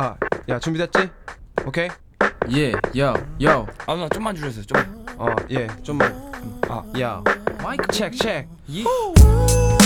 아, 야 준비됐지? 오케이. 예, 요, 요. 아 누나 좀만 줄여주세요 좀 어, 예, 좀만. 아, 야, 마이크 체크, 체크. 예.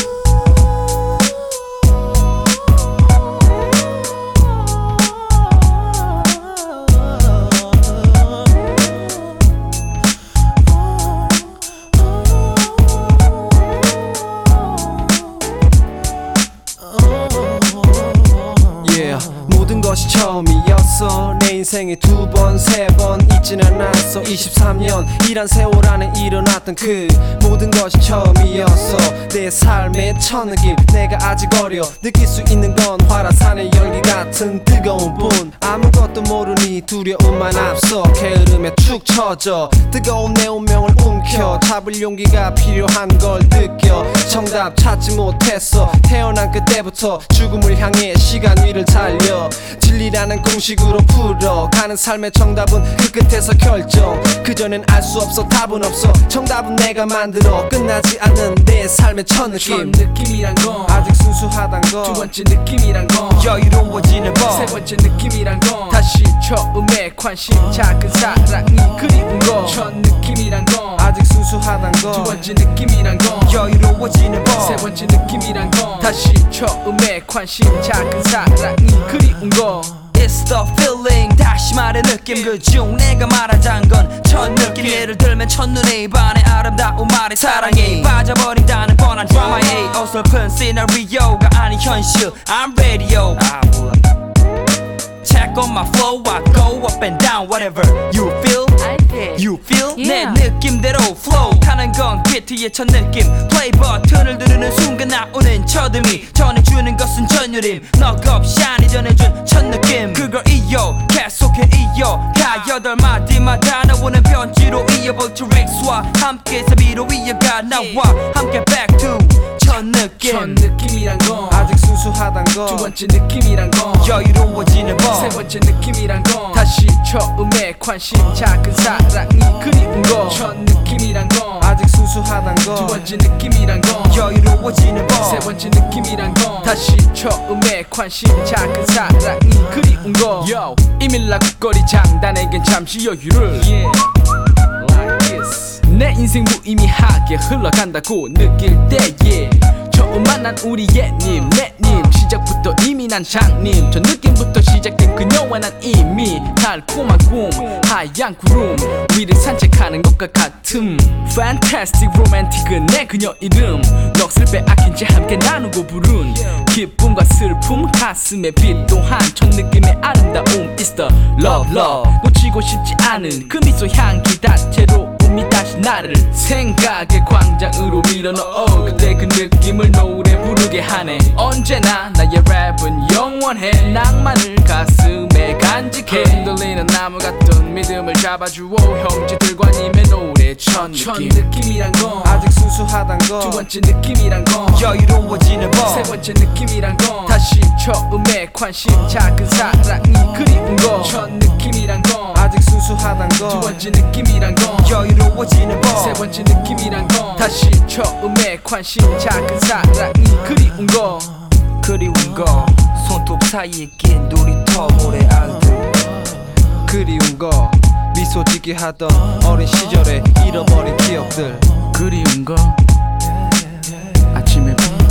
인생에 두 번, 세 번 있진 않았어. 23년 이란 세월 안에 일어났던 그 모든 것이 처음이었어. 내 삶의 첫 느낌 내가 아직 어려. 느낄 수 있는 건 화라산의 열기 같은 뜨거운 분. 아무것도 모르니 두려움만 앞서 게으름에 축 처져. 뜨거운 내 운명을 움켜 잡을 용기가 필요한 걸 느껴. 정답 찾지 못했어. 태어난 그때부터 죽음을 향해 시간 위를 달려. 진리라는 공식으로 풀어 가는 삶의 정답은 그 끝에서 결정. 그전엔 알 수 없어 답은 없어. 정답은 내가 만들어. 끝나지 않는 내 삶의 첫첫 느낌. 느낌이란 건 아직 순수하단 두거 번째 느낌이란 건 여유로워지는 세법 번째 느낌이란 건 다시 처음에 관심 작은 사랑이 그리운 거첫 느낌이란 건 아직 순수하단 두거 번째 느낌이란 건 여유로워지는 법세 번째 느낌이란 건 다시 처음에 관심 작은 사랑이 그리운 거 It's the feeling 다시 말해 느낌 그중 내가 말하잔 건 첫 느낌 예를 들면 첫눈에 반해 아름다운 말에 사랑해 빠져버린다는 뻔한 드라마에 어설픈 시나리오가 아닌 현실 I'm radio Check on my flow I go up and down whatever you feel You feel? Yeah. 내 느낌대로 flow. 타는 건 퀴트의 첫 느낌. 플레이 버튼을 누르는 순간 나오는 첫음이. 전해주는 것은 전율임. 너겁 샤니 전해준 첫 느낌. 그걸 이어 계속해 이어. 가 여덟 마디마다 나오는 편지로 이어볼 트랙스와 함께 사비로 이어가 나와 함께 back to 첫첫 느낌. 느낌이란 건 아직 순수하단 두거 번째 느낌이란 건 여유로워지는 세법 번째 느낌이란 건 다시 처음에 관심 작은 사 랑이 그리운 거첫 느낌이란 건 아직 순수하단 두거 번째 느낌이란 건 여유로워지는 세법 번째 느낌이란 건 다시 처음에 관심 작은 사랑이 그리운 거. Yo, 이밀라 국거리 장단에겐 잠시 여유를. Yeah. like this. 내 인생 무의미하게 흘러간다고 느낄 때에 처음 만난 우리의 님, 내님. 시작부터 이미 난 장님. 저 느낌부터 시작된 그녀와 난 이미. 달콤한 꿈 하얀 구름. 위를 산책하는 것과 같음. Fantastic romantic은 내 그녀 이름. 넋을 빼앗긴 채 함께 나누고 부른 기쁨과 슬픔 가슴에 빛 또한 첫 느낌의 아름다움 It's the love love. 놓치고 싶지 않은 그 미소 향기 다채로움이 다시 나를 생각의 광장으로 밀어넣어. 그때 그 느낌을 노래 부르게 하네. 언제나 나의 랩은 영원해. 낭만을 가슴 에 간직해. 흔들리는 나무 같은 믿음을 잡아주오 형제들과 님의 노래 첫 느낌. 느낌이란 건 아직 순수하단 거두 번째 느낌이란 건 여유로워지는 세법 번째 느낌이란 건 다시 처음에 관심 작은 사랑이 그리운 거첫 느낌이란 건 아직 순수하단 두거 번째 느낌이란 건 여유로워지는 세법 번째 느낌이란 건 다시 처음에 관심 작은 사랑이 그리운 거 그리운 거. 손톱 사이에 낀 놀이터 모래알들 그리운 거. 미소 지게 하던 어린 시절에 잃어버린 기억들. 그리운 거. 아침에 비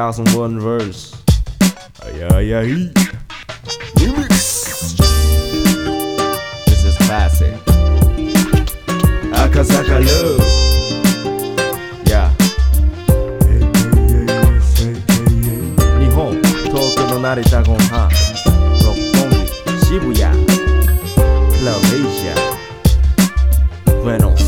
Two thousand one verse. Ay ay ay. Remix. This is classic. Akasaka love. Yeah. 日本、東京の成田ゴンハン、六本木、渋谷、ラベイジャ、Buenos、赤坂、願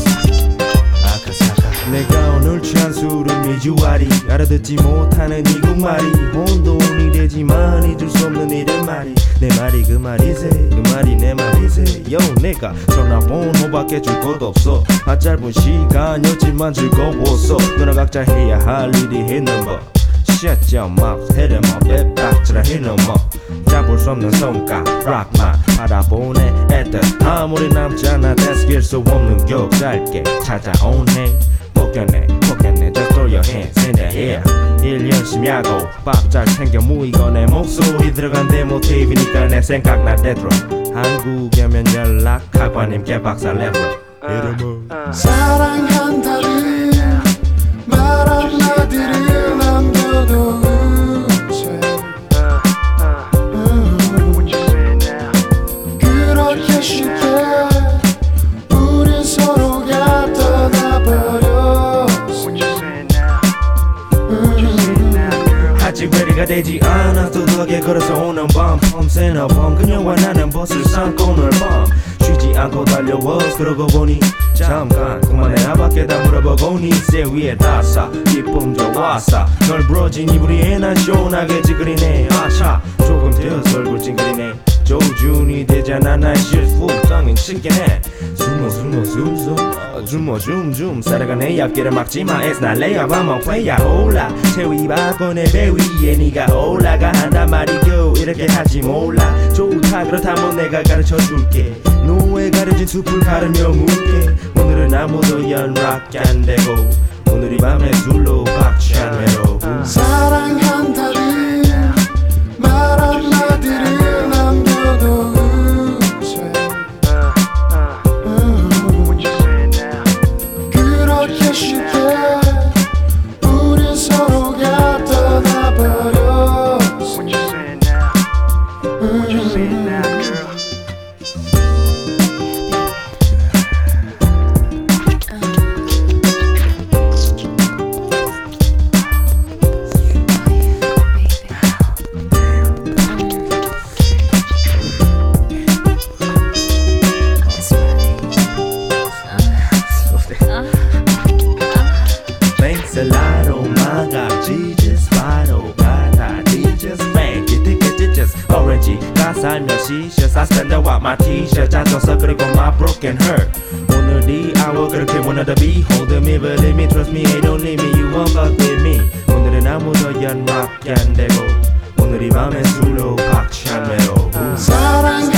메주알이 알아듣지 못하는 이국말이 혼돈이 되지만 잊을 수 없는 이런 말이 내 말이 그 말이세 그 말이 내 말이세. 요 내가 전화번호밖에 줄 것도 없어. 아 짧은 시간이었지만 즐거웠어. 너나 각자 해야 할 일이 있는 법. Shut your mouth, hit him up, 랩 닥치라 hit him up 잡을 수 없는 손가락만 바라보네 애들. 아무리 남자나 대스길 수 없는 격. 짧게 찾아온 해 포켓네 포켓네 just throw your hands in the air. 일 열심히 하고 밥 잘 챙겨 모이고 내 목소리 들어간 데모 테이브니까 내 생각날 때들어 한국에면 연락하고 아님께 박살 내버려 이름은 사랑한다는 말 한마디를 남겨도 의체 그렇게 쉽 ready가 되지 않아도 덕에 걸어서 오는 밤. 밤새나 밤 그녀와 나는 버스를 삼고 오늘 밤. 쉬지 않고 달려와 그러고 보니 잠깐 그만해 나밖에 다 물어보고니 새 위에 다싸 기쁨 좋았어. 널 부러진 이불이 난 시원하게 찌그리네. 아차 조금 되어서 얼굴 찡그리네 조준이 되잖아. 나의 실수 땅인 치겠네 숨어 숨어 숨숨. 어, 줌어 줌줌. 살아가 내 앞길을 막지마. It's not layup I'm a player. 올라. 체위 바꿔내 배 위에 네가 올라가. 한단 말이고 이렇게 하지 몰라. 좋다. 그렇다면 내가 가르쳐줄게. 노에 가려진 숲을 가르며 묻게. 오늘은 아무도 연락이 안 되고. 오늘 이 밤에 술로 박찬 외로움 사랑한다 orange. 가 살며시 just I spend out my t-shirt 짰어서 그리고 my broken heart. 오늘이 hour 그렇게 wanna be holding me, believe me, trust me, ain't don't leave me, you won't fuck with me. 오늘은 아무도 연락이 안 되고 오늘 이 밤에 술로 박찬 외로움. 사랑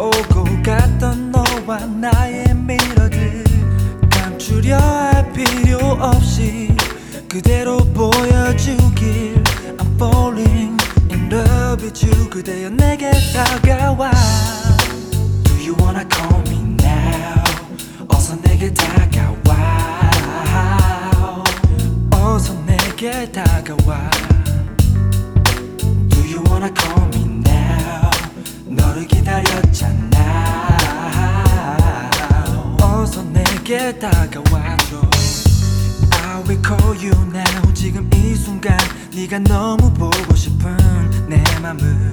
오고 갔던 너와 나의 미러들 감추려 할 필요 없이 그대로 보여주길 I'm falling in love with you 그대여 내게 다가와 Do you wanna call me now 어서 내게 다가와 어서 내게 다가와 Do you wanna call me now 너를 기다렸 내게 다가와줘 I will call you now. 지금 이 순간 네가 너무 보고 싶은 내 맘을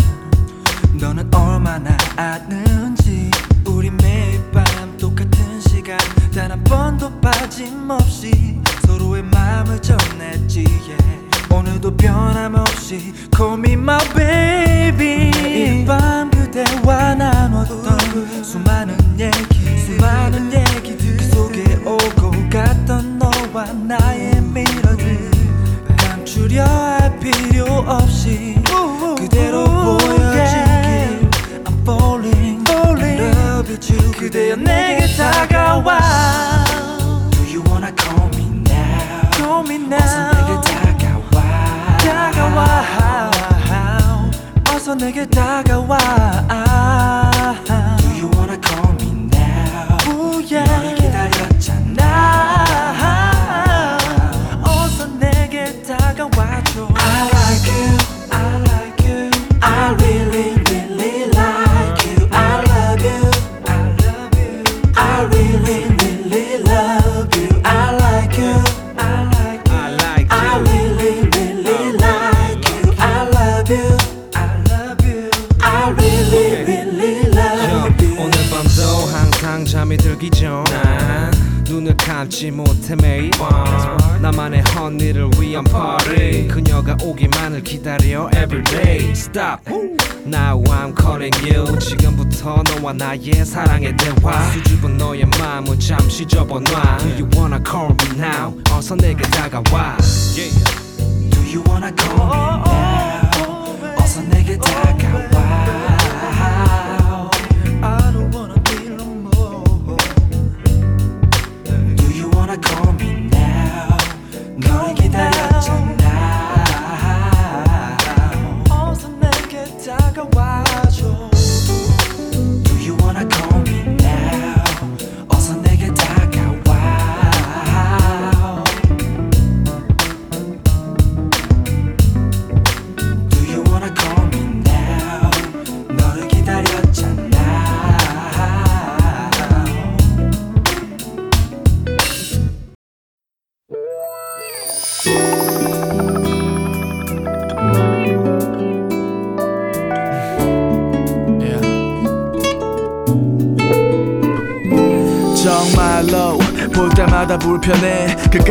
너는 얼마나 아는지. 우리 매일 밤 똑같은 시간 단 한 번도 빠짐없이 서로의 마음을 전했지. Yeah. 오늘도 변함없이 Call me my baby. 매일 밤 그대와 나눴던 수많은 얘기 수많은 갔던 너와 나의 미러들 감추려 할 필요 없이 그대로 보여주길 I'm falling, in love with you 그대여 내게 다가와 Do you wanna call me now Call me now 어서 내게 다가와 다가와 어서 내게 다가와 감지 못해 매일 밤 나만의 헌니를 위한 party 그녀가 오기만을 기다려 everyday stop Now I'm calling you 지금부터 너와 나의 사랑의 대화 수줍은 너의 마음은 잠시 접어놔 Do you wanna call me now 어서 내게 다가와 Do you wanna call me now?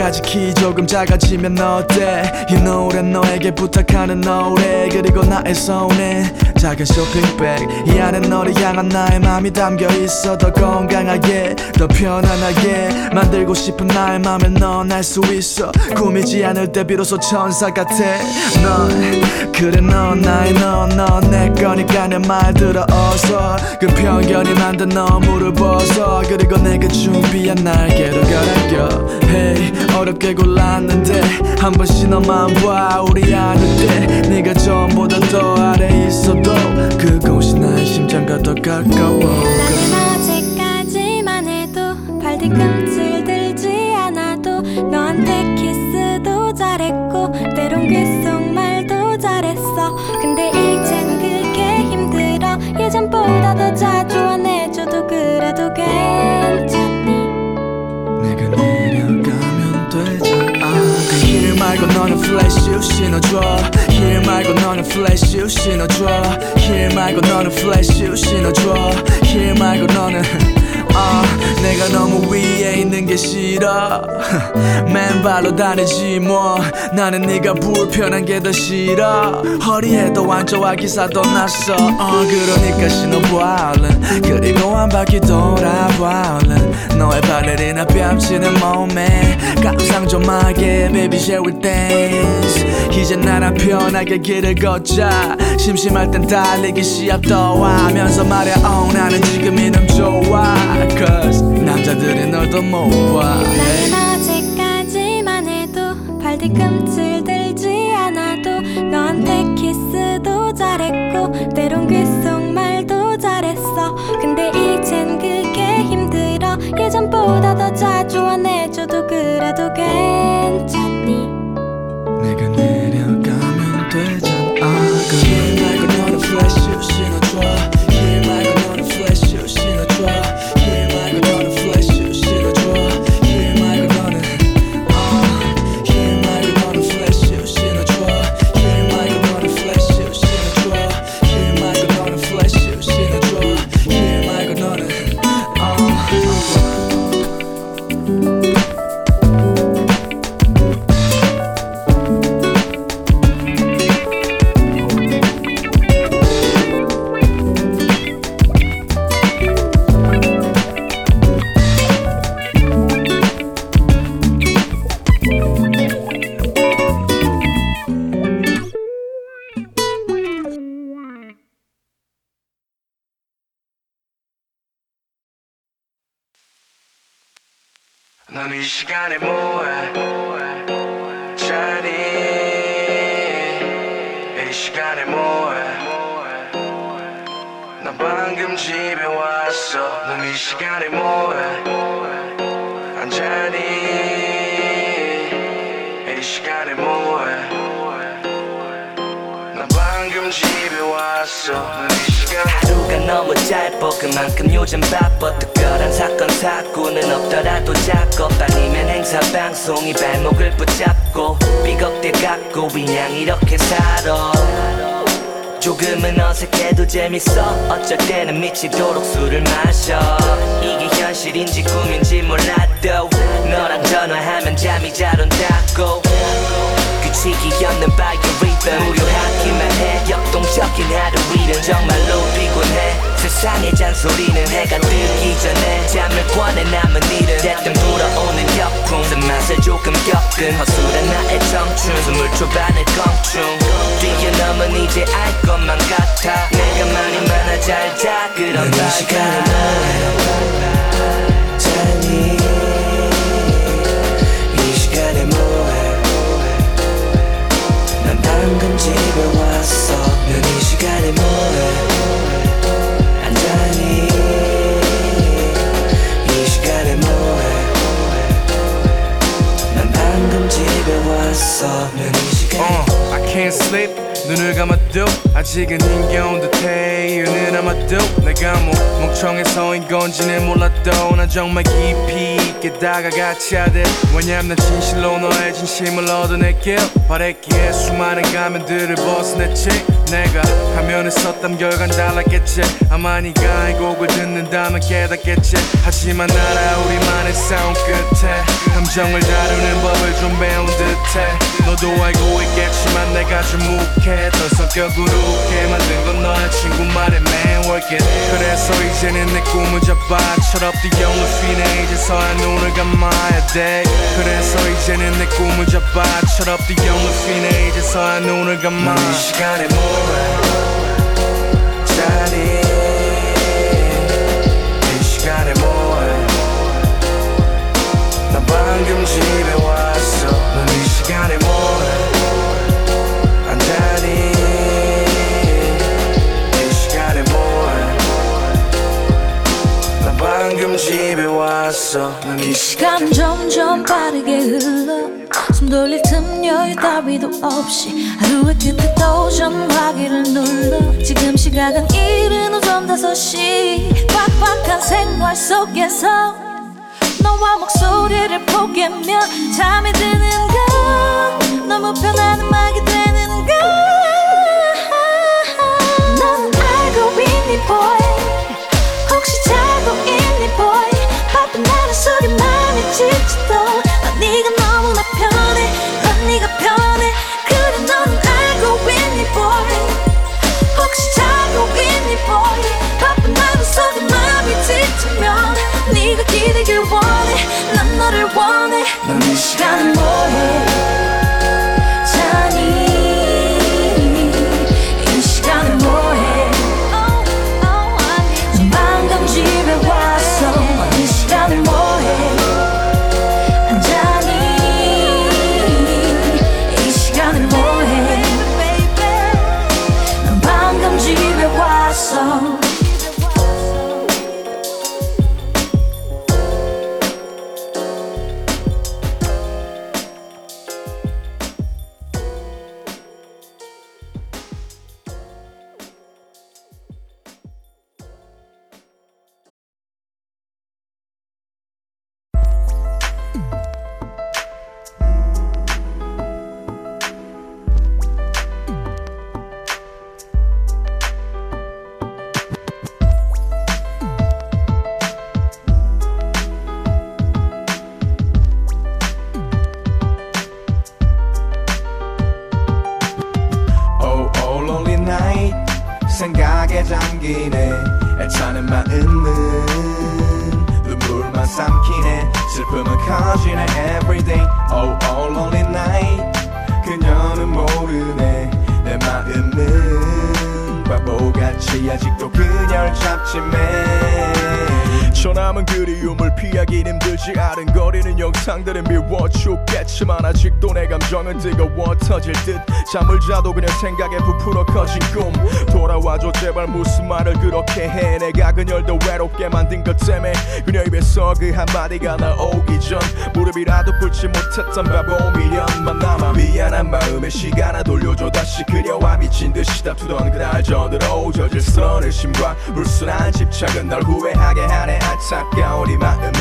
그까지 키 조금 작아지면 어때? 이 노래 너에게 부탁하는 노래 그리고 나의 손에 작은 쇼핑백 이 안에 너를 향한 나의 맘이 담겨 있어. 더 건강하게 더 편안하게 만들고 싶은 나의 맘을 넌알수 있어. 꾸미지 않을 때 비로소 천사 같아. 넌 그래 넌 나의 넌넌내 거니까 내 말 들어 어서. 그 편견이 만든 너무를 벗어. 그리고 내가 준비한 날개로 갈아껴. Hey 어렵게 골랐는데 한 번씩 너만 봐. 우리 아는데 네가 전보다 더 아래 있어 도 그곳이 나의 심장과 더 가까워. 나는 아직까지만 해도 발 뒤꿈칠 들지 않아도 너한테 키스도 잘했고 때론 귓속말도 잘했어. 근데 이젠 그게 힘들어. 예전보다 더 자주 안 해줘도 그래도 괜 말고 너는 flats 신어줘. 힐 말고 너는 flats 신어줘. 힐 말고 너는 flats 신어줘. 힐 말고 너는 아 내가 너무 위에 있는 게 싫어. 맨발로 다니지 뭐. 나는 네가 불편한 게 더 싫어. 허리에도 안 좋아 기사도 났어. 어 그러니까 신어봐 얼른 그리고 한 바퀴 더 얼른 너의 발레리나 뺨치는 몸매 감상 좀 하게 baby shall we dance. 이제 나랑 편하게 길을 걷자. 심심할 땐 달리기 시합 떠하면서 말해 oh 나는 지금이 너무 좋아. Cause 남자들이 널더 못봐 나는 어제까지만 해도 발 뒤꿈칠 더 자주 안해줘도 그래도 괜 방금 집에 왔어. 넌이 시간에 뭐해? 안 자니. 이 시간에 뭐해? 난 방금 집에 왔어. 넌이 시간에 uh, I can't sleep 눈을 감아도 아직은 힘겨운 듯해 이유는 아마도 내가 뭐 멍청해서인 건지는 몰라도 난 정말 깊이 있게 다가가지 않아 왜냐면 난 진실로 너의 진심을 얻어낼게. 바랬기에 수많은 가면들을 벗어냈지. 내가 화면에 썼던 결과는 달랐겠지. 아마 네가 이 곡을 듣는다면 깨닫겠지. 하지만 알아 우리만의 싸움 끝에 감정을 다루는 법을 좀 배운 듯해. 너도 알고 있겠지만 내가 좀묵 했던 성격으로 웃게 만든 건 너의 친구 말에 it 그래서 이제는 내 꿈을 잡아 철없디 영을 휘네 이제서야 눈을 감아야 돼. 그래서 이제는 내 꿈을 잡아 철없디 영을 휘네 이제서야 눈을 감아. 이 시간에 뭐해? 자니 이 시간에 뭐해? 난 방금 집에 집에 왔어. 넌이 시간 점점 빠르게 흘러 숨 돌릴 틈 여유 따위도 없이 하루의 끝에 또 전화기를 눌러 지금 시각은 이른 오전 5시 빡빡한 생활 속에서 너와 목소리를 포개며 잠이 드는 건 너무 편한 음악이 되는 건 넌 알고 있니 boy 마음 잠을 자도 그냥 생각에 부풀어 커진 꿈. 돌아와줘 제발 무슨 말을 그렇게 해. 내가 그녀를 더 외롭게 만든 것 때문에 그녀 입에서 그 한마디가 나오기 전 무릎이라도 꿇지 못했던 바보 미련만 남아. 미안한 마음에 시간아 돌려줘. 다시 그녀와 미친 듯이 다투던 그날 저들어 저질 서늘심과 불순한 집착은 널 후회하게 하네. 안타까운 이 마음은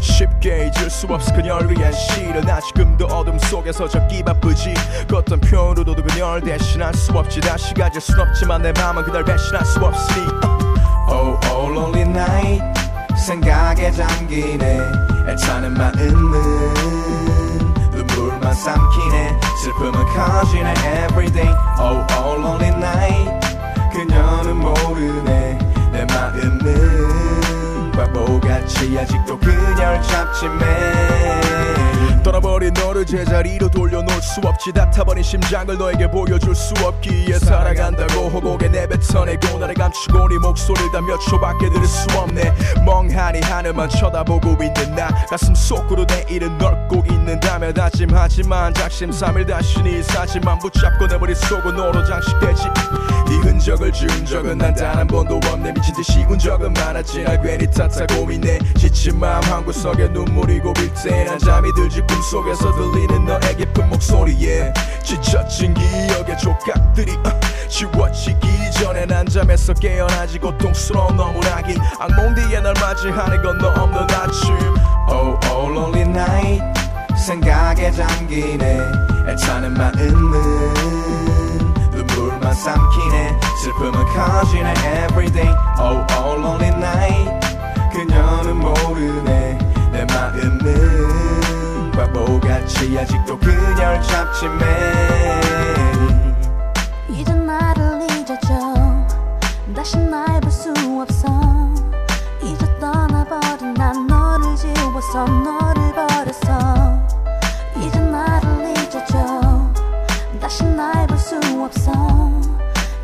쉽게 잊을 수 없어 그녀를 위한 시를 나지 금도 어둠 속에서 적기 바쁘지. 그 어떤 표현으로도 그녀를 대신할 수 없지. 다시 가질 순 없지만 내 맘은 그날 배신할 수 없으니. Oh oh lonely night. 생각에 잠기네. 애타는 마음은 눈물만 삼키네. 슬픔은 커지네 everyday Oh oh lonely night. 그녀는 모르네. 내 마음은 바보같이 아직도 그녀를 잡지 매 떠나버린 너를 제자리로 돌려놓을 수 없지. 닥타버린 심장을 너에게 보여줄 수 없기에 살아간다고 호곡에 내뱉어내고 나를 감추고 네 목소리를 다몇 초밖에 들을 수 없네. 멍하니 하늘만 쳐다보고 있는 나. 가슴 속으로 내일은 널꼭 잊는다며 다짐하지만 작심삼일 다시 네 사진만 붙잡고 내 머릿속은 너로 장식되지. 네 흔적을 지운 적은 난 단 한 번도 없네. 미친 듯이 운 적은 많았지 날 괜히 탓하고 고민해 지친 마음 한 구석에 눈물이 고빌 때난 잠이 들지 꿈속에서 들리는 너의 깊은 목소리에 지쳐진 기억의 조각들이 어, 지워지기 전에 난 잠에서 깨어나지 고통스러운 너무나 긴 악몽 뒤에 날 맞이하는 건 너 없는 아침. Oh oh lonely night. 생각에 잠기네. 애타는 마음은 눈물만 삼키네. 슬픔은 커지네 everyday Oh oh lonely night. 그녀는 모르네. 내 마음은 바보같이 아직도 그녀를 잡지 매. 이제 나를 잊어줘. 다시 날 볼 수 없어. 이제 떠나버린 난 너를 지워서 너를 버렸어. 이제 나를 잊어줘. 다시 날 볼 수 없어.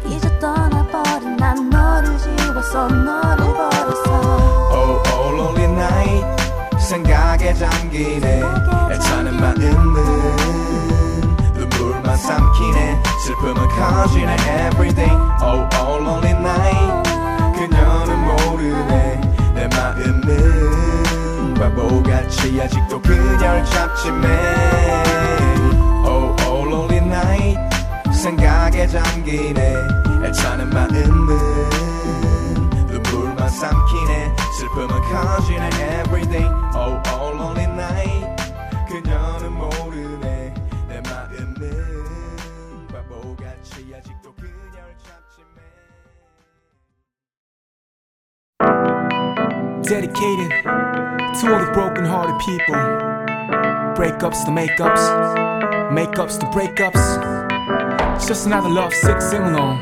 이제 떠나버린 난 너를 지워서 너를 버렸어. Oh oh lonely night. 생각에 잠기네 마음은 눈물만 삼키네 슬픔은 커지네 everyday Oh oh lonely night. 그녀는 모르네 내 마음은 바보같이 아직도 그녀를 잡지 매. Oh 생각에 잠기네 애타는 마음은 눈물만 삼키네 슬픔은 커지네 everyday Oh oh lonely night 그녀는 모르네 내 마음은 바보같이 아직도 그녀를 잡지 매 Dedicated to all the broken hearted people. Breakups to makeups, makeups to breakups. It's just another love sick sing along.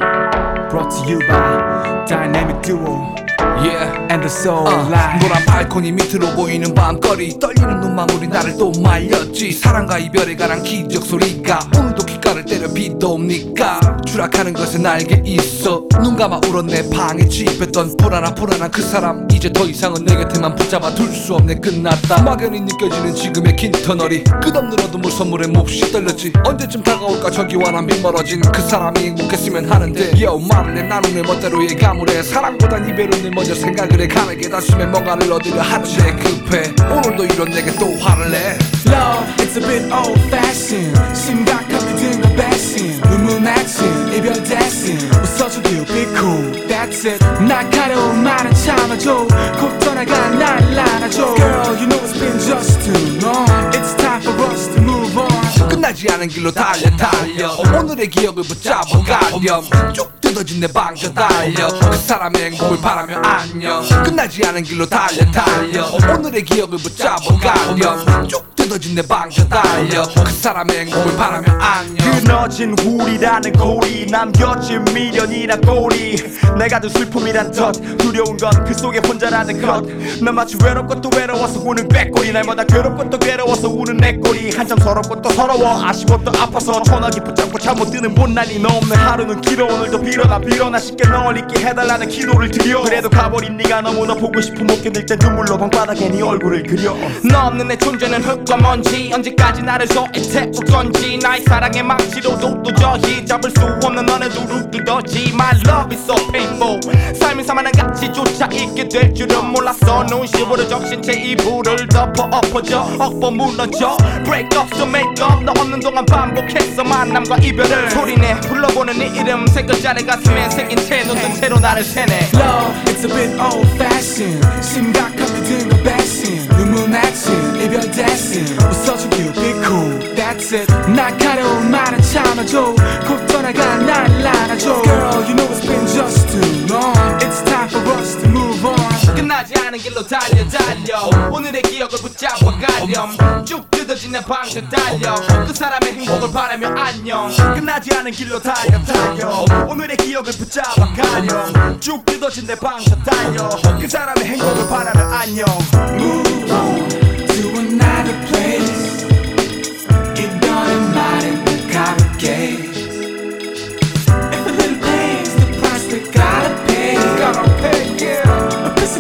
Brought to you by Dynamic Duo Yeah. And the Soul 어, Live. 노란 발코니 밑으로 보이는 밤거리. 떨리는 눈망울이 나를 또 말렸지. 사랑과 이별에 관한 기적 소리가. 오늘도 때려 비도 옵니까? 추락하는 것에 날개 있어. 눈 감아 울었네. 방에 집했던 불안한 불안한 그 사람. 이제 더 이상은 내 곁에만 붙잡아 둘 수 없네. 끝났다. 막연히 느껴지는 지금의 긴 터널이 끝없는 어둠을 선물에 몹시 떨렸지. 언제쯤 다가올까? 저기와 난 빗 멀어진 그 사람이 행복했으면 하는데. 여 말을 내 나눈의 멋대로의 가물에 사랑보단 이별은 늘 먼저 생각을 해. 가늘게 단숨에 뭔가를 얻으려 하는데. 급해. 오늘도 이런 내게 또 화를 내 Love, it's a bit old fashioned. 심각하게 든거 배신. 눈물 맺힌 이별 대신. 웃어주길 be cool. That's it. 날카로운 말은 참아줘. 곧 떠나간 날 안아줘. Girl, you know it's been just too long. It's time for us to move on. 끝나지 않은 길로 달려 달려 오늘의 기억을 붙잡아 가렴 쭉 뜯어진 내 방전 달려 그 사람의 행복을 바라며 안녕 끝나지 않은 길로 달려 달려 오늘의 기억을 붙잡아 가렴 쭉 뜯어진 내 방자 달려. 그 사람의 행복을 바라며 안녕. 끊어진 훌이라는 고리 남겨진 미련이란 꼬리 내가 든 슬픔이란 덫. 두려운 건 그 속에 혼자라는 것난 마치 외롭고 또 외로워서 우는 꾀꼬리. 날마다 괴롭고 또 괴로워서 우는 내 꼬리 한참 서럽고 또 서러워. 아쉬워 또 아파서 전화기 붙잡고 잠 못 드는 못난이 너 없는 하루는 길어. 오늘도 빌어나 빌어나 쉽게 널 잊게 해달라는 기도를 드려. 그래도 가버린 네가 너무나 보고 싶어 못 견딜 땐 눈물로 방바닥에 네 얼굴을 그려. 너 없는 내 존재는 흙과 먼지 언제까지 나를 소액태울 건지. 나의 사랑의 망치로도 도저히 잡을 수 없는 너네 두루 두더지. My love is so painful. 삶이 사만한 가치조차 있게 될 줄은 몰랐어. 눈시울로 적신 채 이불을 덮어 엎어져 엎어 무너져. Break up so make up. 너 없는 동안 반복했어 만남과 이별을 소리내. 불러보는 네 이름 세 글자를 가슴에 새긴 채 놓던 채로 나를 세네 Love, it's a bit old fashioned 심각한 믿은 거 배신 눈물 맺힌 이별 대신 웃어준 you be cool That's it 날카로운 말은 참아줘 곧 떠나간 날 안아줘 Girl, you know it's been just too long It's time for us to move on 끝나지 않은 길로 달려 달려. 오늘의 기억을 붙잡아 가렴. 쭉 뜯어진 내 방을 달려. 그 사람의 행복을 바라며 안녕. 끝나지 않은 길로 달려 달려. 오늘의 기억을 붙잡아 가렴. 쭉 뜯어진 내 방사 달려. 그 사람의 행복을 바라며 안녕. Move on to another place. 이별의 말은 가볍게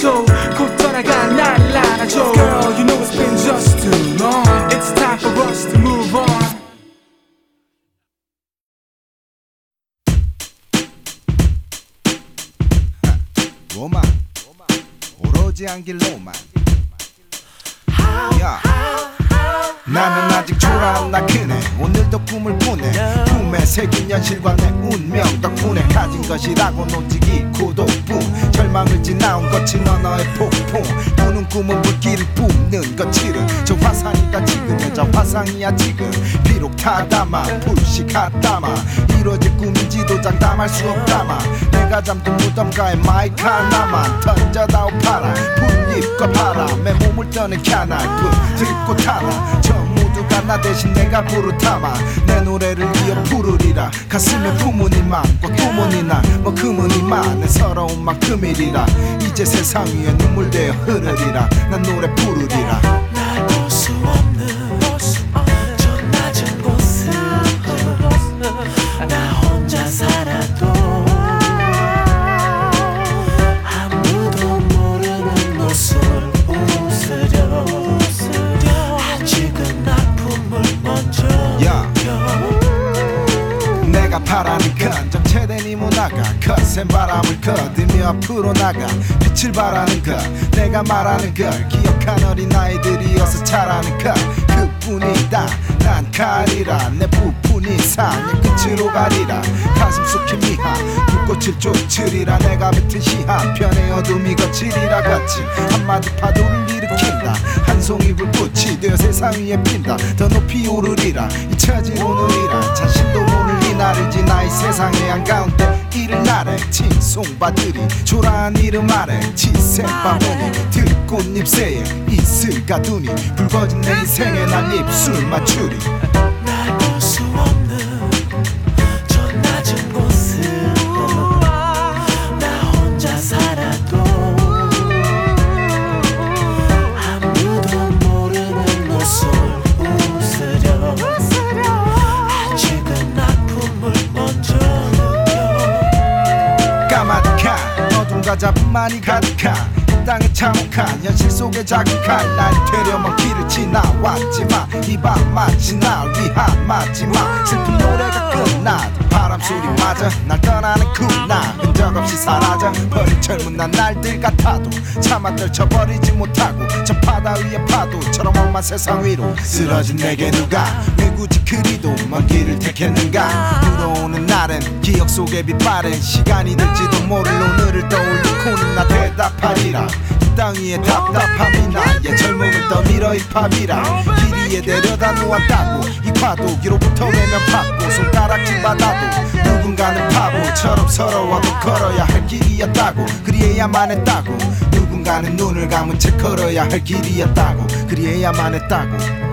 참아줘. 곧 떠나간 날 안아줘. Girl, you know it's been just too long. It's time for us to move on. 로만 오로지 안길로만 야 나는 아직 초라한 나 그네. 오늘도 꿈을 꾸네. 꿈에 새긴 현실과 내 운명 덕분에 가진 것이라고 노직이 고독뿐 절망을 지나온 거친 언어의 폭풍. 꾸는 꿈은 물기를 뿜는 거칠은 저 화산이다 지금의 저 화상이야 지금. 비록 타다마 불식하다마. 이루어질 꿈인지도 장담할 수 없다마. 내가 잠든 무덤가에 마이크 하나만 던져다오 파라 풀잎과 바람에 몸을 떠는 캐날뿐 들고 타라 나 대신 내가 부르타마. 내 노래를 이어 부르리라. 가슴에 부모님만 꼭 부모니나 뭐 그무니만. 내 서러운 만큼이리라. 이제 세상 위에 눈물 되어 흐르리라. 난 노래 부르리라. 수 없는 저 낮은 곳을 나 내가 바라는 건 정체된 이 문화가 거센 바람을 거두며 앞으로 나가 빛을 바라는 것 내가 말하는 걸 기억한 어린아이들이 어서 자라는 것. 그뿐이다. 난 가리라 내 부푼이 산의 끝으로 가리라. 가슴 속에 미하 불꽃을 쫓으리라. 내가 뱉은 시 한 편의 어둠이 거칠이라 같이 한마디 파도를 일으킨다. 한 송이 불꽃이 되어 세상 위에 핀다. 더 높이 오르리라. 잊혀진 오늘이라. 자신도 모를 이 나를 지나 이 세상의 한가운데 이를 나래 칭송받으리. 초라한 이름 아래 지새 밤에 들꽃잎 새에 이슬 가두니 붉어진 내 인생에 난 입술 맞추리 어둠과 잡음만이 가득한 이 땅의 참혹한 현실 속에 자극한 날 되려면 길을 지나왔지만 이밤 마치 날 위한 마지막 슬픈 노래가 끝나 바람 소리마저 날 떠나는 그날 흔적 없이 사라져 버린 젊은 난 날들 같아도 차마 떨쳐버리지 못하고 저 바다 위의 파도처럼 험한 세상 위로 쓰러진 내게 누가 왜 굳이 그리도 먼 길을 택했는가? 불어오는 날엔 기억 속에 빛바랜 시간이 될지도 모를 오늘을 떠올리고는 나 대답하리라. 이땅 위에 답답함이 나의 젊음을 떠밀어 힙합이라. 길 위에 내려다 놓았다고 이 파도 위로부터 외면 받고 손가락질 받아도 누군가는 바보처럼 서러워도 걸어야 할 길이었다고 그리해야만 했다고. 누군가는 눈을 감은 채 걸어야 할 길이었다고 그리해야만 했다고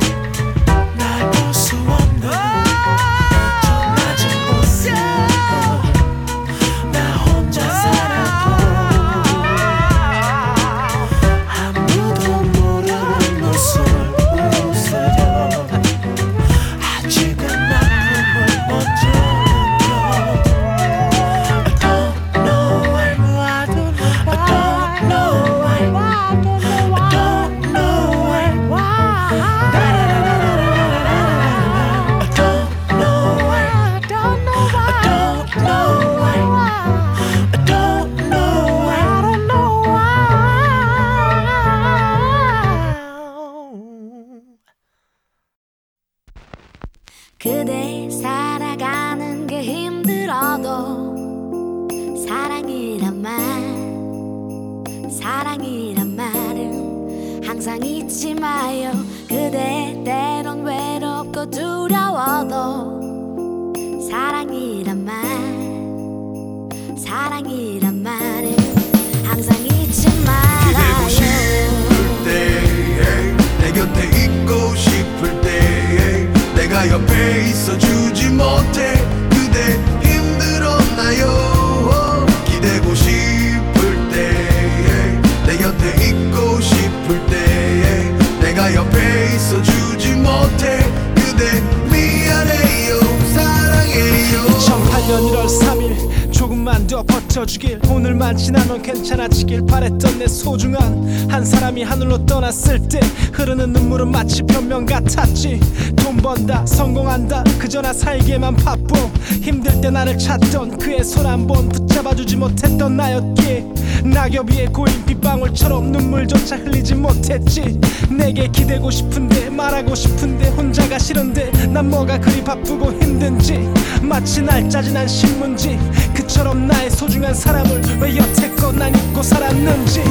Just tell 조금만 더 버텨주길. 오늘만 지나면 괜찮아지길 바랬던 내 소중한 한 사람이 하늘로 떠났을 때 흐르는 눈물은 마치 변명 같았지. 돈 번다 성공한다. 그저 나 살기에만 바빠. 힘들 때 나를 찾던 그의 손 한 번 붙잡아주지 못했던 나였기에 낙엽 위에 고인 빗방울처럼 눈물조차 흘리지 못했지. 내게 기대고 싶은데 말하고 싶은데 혼자가 싫은데 난 뭐가 그리 바쁘고 힘든지. 마치 날 짜증난 신문지 그처럼 나의 소중한 사람을 왜 여태껏 난 잊고 살았는지.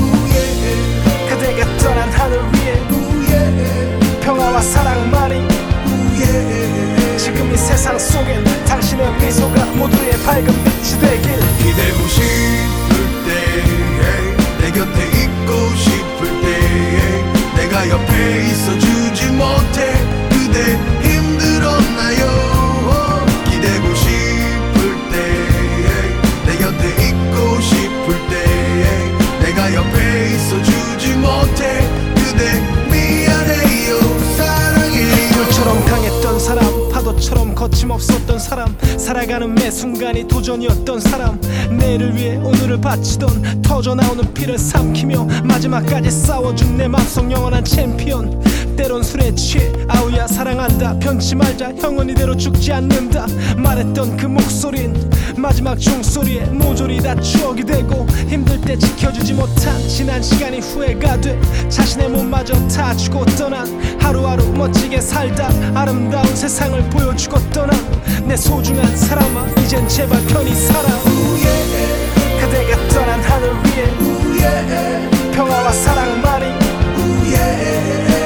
그대가 떠난 하늘 위에. 평화와 사랑만이. 지금 이 세상 속엔 당신의 미소가 모두의 밝은 빛이 되길. 기대고 싶을 때내 곁에 있고 싶을 때 내가 옆에 있어주지 못해 그대 파도처럼 거침없었던 사람 살아가는 매 순간이 도전이었던 사람. 내일을 위해 오늘을 바치던 터져나오는 피를 삼키며 마지막까지 싸워준 내 맘속 영원한 챔피언. 때론 술에 취해 아우야 사랑한다. 변치 말자. 형은 이대로 죽지 않는다. 말했던 그 목소린 마지막 종소리에 모조리 다 추억이 되고 힘들 때 지켜주지 못한 지난 시간이 후회가 돼. 자신의 몸마저 다 주고 떠난 하루하루 멋지게 살다 아름다운 세상을 보여주고 떠난 내 소중한 사람아 이젠 제발 편히 살아. 그대가 떠난 하늘 위에 평화와 사랑만이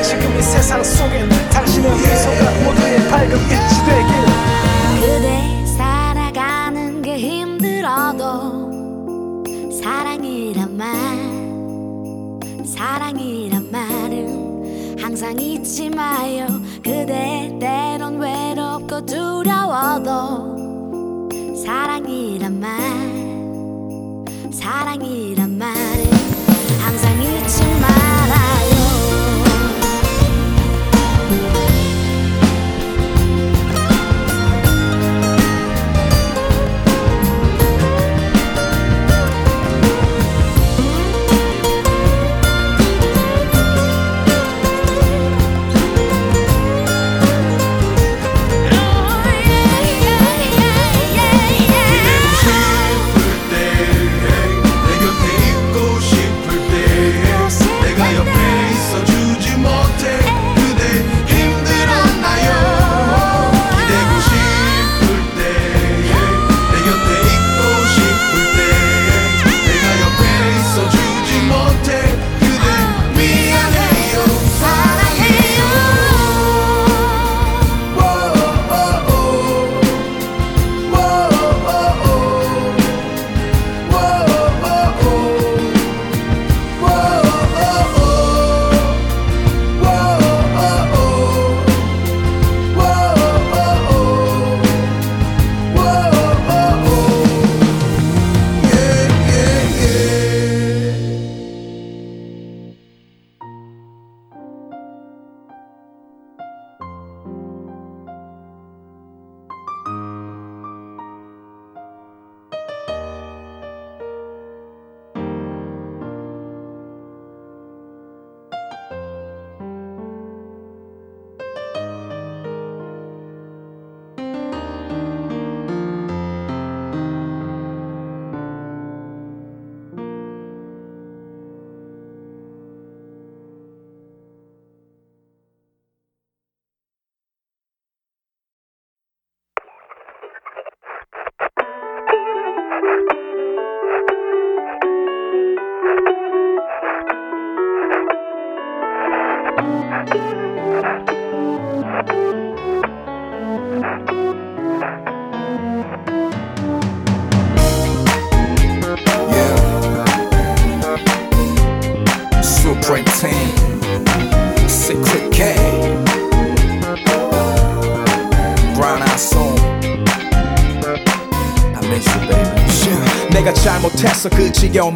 지금 이 세상 속엔 당신의 미소가 모두의 밝은 빛이 되길. 그대 살아가는 게 힘들어도 사랑이란 말 사랑이란 말은 항상 잊지 마요. 그대 때론 외롭고 두려워도 사랑이란 말 사랑이란 말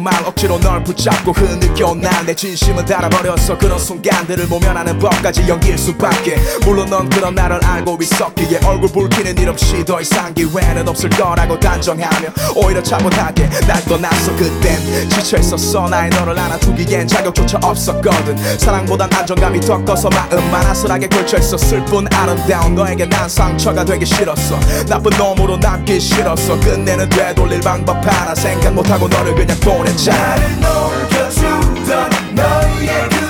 말 억지로 널 붙잡고 흐느껴 난내 진심은 달아버렸어. 그런 순간들을 모면하는 법까지 연기일 수밖에. 물론 넌 그런 나를 알고 있었기에 얼굴 붉히는 일 없이 더 이상 기회는 없을 거라고 단정하며 오히려 차분하게 날 떠났어. 그땐 지쳐있었어. 나의 너를 안아두기엔 자격조차 없었거든. 사랑보단 안정감이 더 커서 마음만 아슬하게 걸쳐있었을 뿐 아름다운 너에게 난 상처가 되기 싫었어. 나쁜 놈으로 남기 싫었어. 끝내는 되돌릴 방법 하나 생각 못하고 너를 그냥 보냈잖아. 나를 녹여주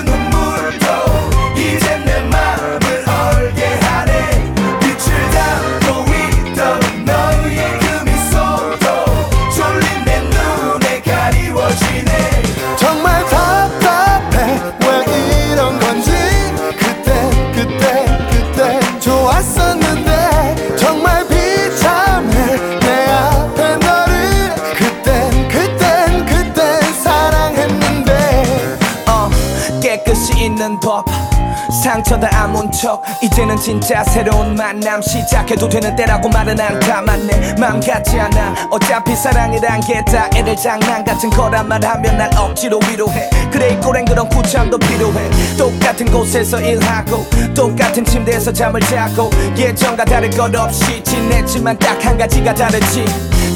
상처 다 아문 척. 이제는 진짜 새로운 만남 시작해도 되는 때라고 말은 않다 맞네. 맘 같지 않아. 어차피 사랑이란 게다 애들 장난 같은 거란 말하면 날 억지로 위로해. 그래 이 꼬랭 그런 구참도 필요해. 똑같은 곳에서 일하고 똑같은 침대에서 잠을 자고 예전과 다를 것 없이 지냈지만 딱 한 가지가 다르지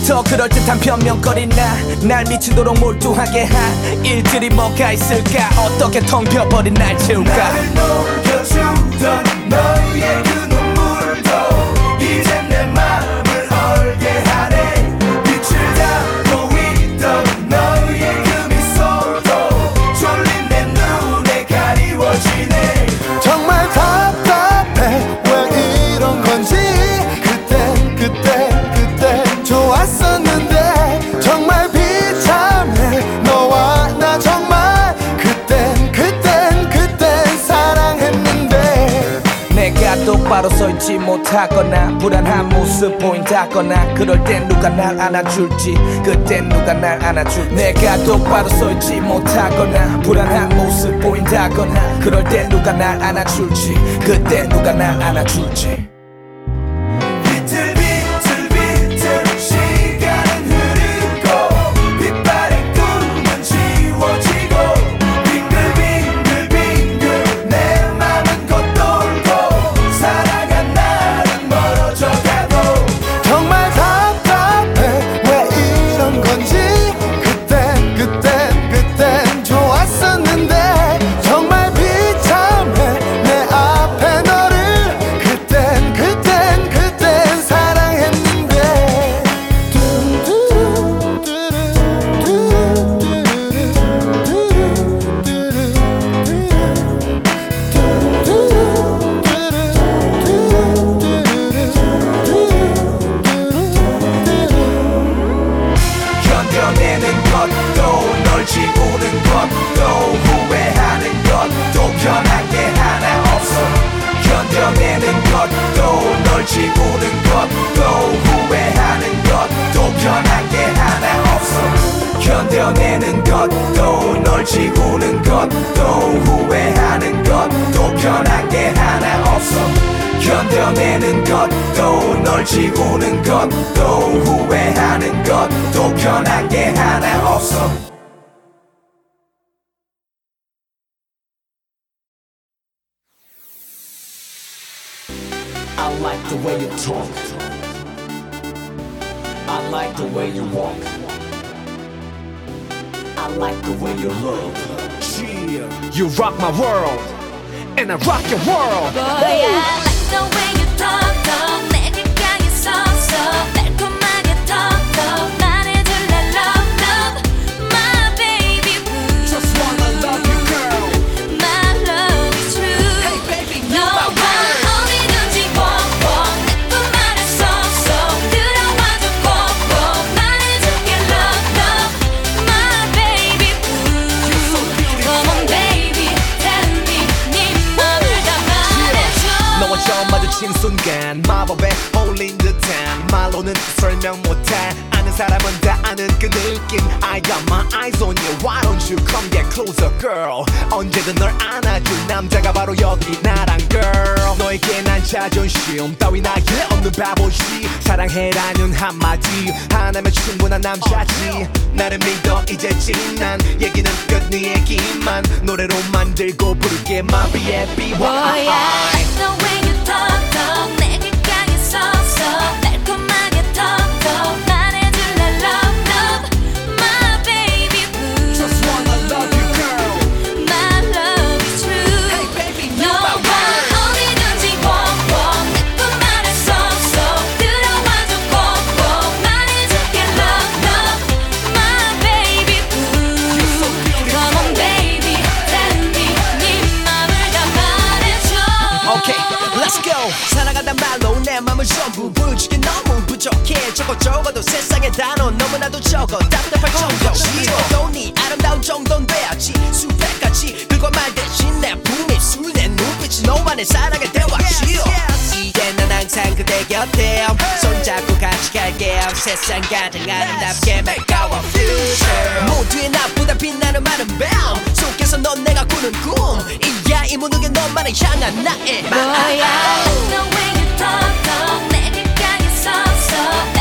더 그럴듯한 변명거리 나 날 미치도록 몰두하게 한 일들이 뭐가 있을까? 어떻게 텅 비어버린 날 채울까? 나를 녹여주던 너의 그 바로 서있지 못하거나 불안한 모습 보인다거나 그럴 땐 누가 날 안아줄지 그땐 누가 날 안아줄지 내가 똑바로 서있지 못하거나 불안한 모습 보인다거나 그럴 땐 누가 날 안아줄지 그땐 누가 날 안아줄지 세상 가장 아름답게 our future. 모두의 나보다 빛나는 마른 밤 속에서 넌 내가 꾸는 꿈. 이야 이 모든 게 너만을 향한 나의 뭐야 The way you talk talk 내게 강했었어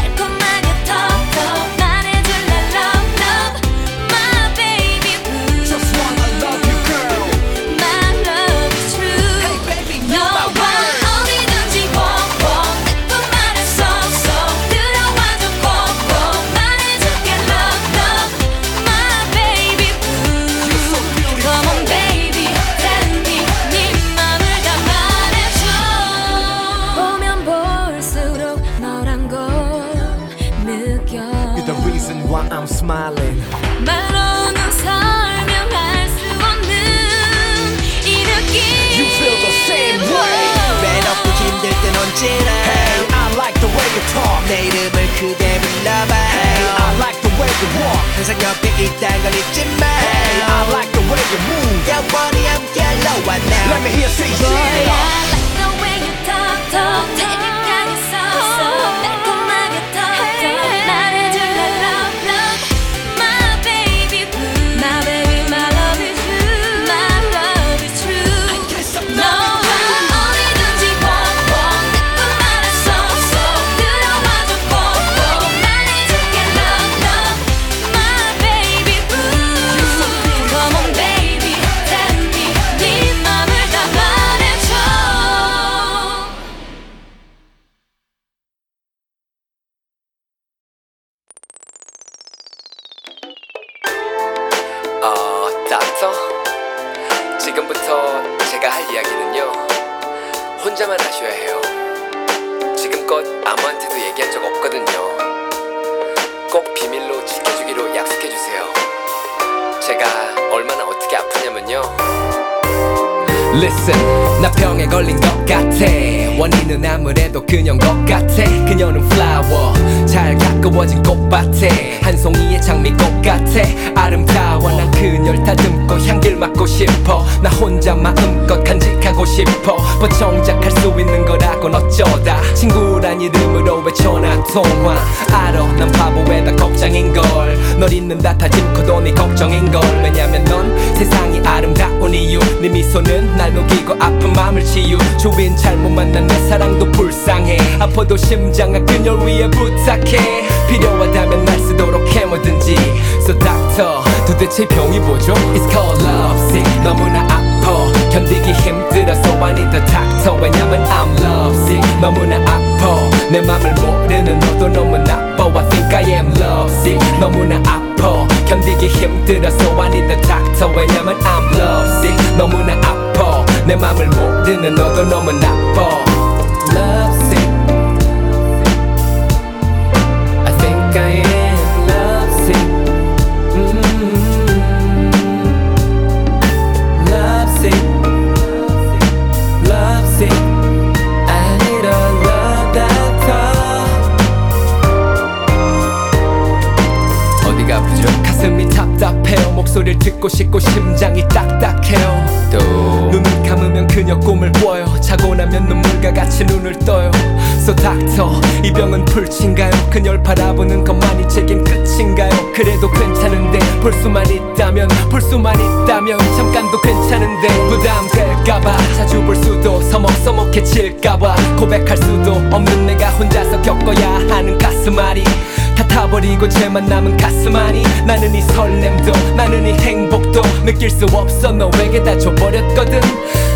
you walk 항상 옆에 있단 걸 잊지 마 Hey I like the way you move 영원히 함께 너와 나 Let me hear you say 뭐야 yeah like the way you talk talk 되 꼭 비밀로 Listen, 나 병에 걸린 것 같아. 원인은 아무래도 그녀인 것 같아. 그녀는 flower, 잘 가꾸어진 꽃밭에 한 송이의 장미꽃 같아. 아름다워, 난 그녀를 다듬고 향기를 맡고 싶어. 나 혼자 마음껏 간직하고 싶어. 뭐 정작 할 수 있는 거라곤 어쩌다. 친구란 이름으로 외쳐나 통화. 알아, 난 바보에다 걱정인 걸. 널 잊는다 다짐코도 네 걱정인 걸. 왜냐면 넌 세상이 아름다운 이유. 네 미소는 날 녹이고 아픈 마음을 치유. 주인 잘못 만난 내 사랑도 불쌍해. 아파도 심장아 그녀를 위해 부탁해. 필요하다면 날 쓰도록 해 뭐든지. So doctor, 도대체 병이 뭐죠? It's called love sick. 너무나 아파. 견디기 힘들어서 I need the doctor. 왜냐면 I'm love sick. 너무나 아파. 내 맘을 모르는 너도 너무 나빠. I think I am love sick. 너무나 아파. 견디기 힘들어서 I need the doctor. 왜냐면 I'm love sick. 너무나 아파. 내 맘을 모르는 너도 너무 나빠. 같이 눈을 떠요. So doctor 이 병은 불친가요? 그녀를 바라보는 것만이 제겐 끝인가요? 그래도 괜찮은데 볼 수만 있다면 볼 수만 있다면 잠깐도 괜찮은데 부담될까봐 자주 볼 수도 서먹서먹해질까봐 고백할 수도 없는 내가 혼자서 겪어야 하는 가슴 앓이. 다 타버리고 쟤만 남은 가슴앓이. 나는 이 설렘도 나는 이 행복도 느낄 수 없어. 너에게 다 줘버렸거든. 아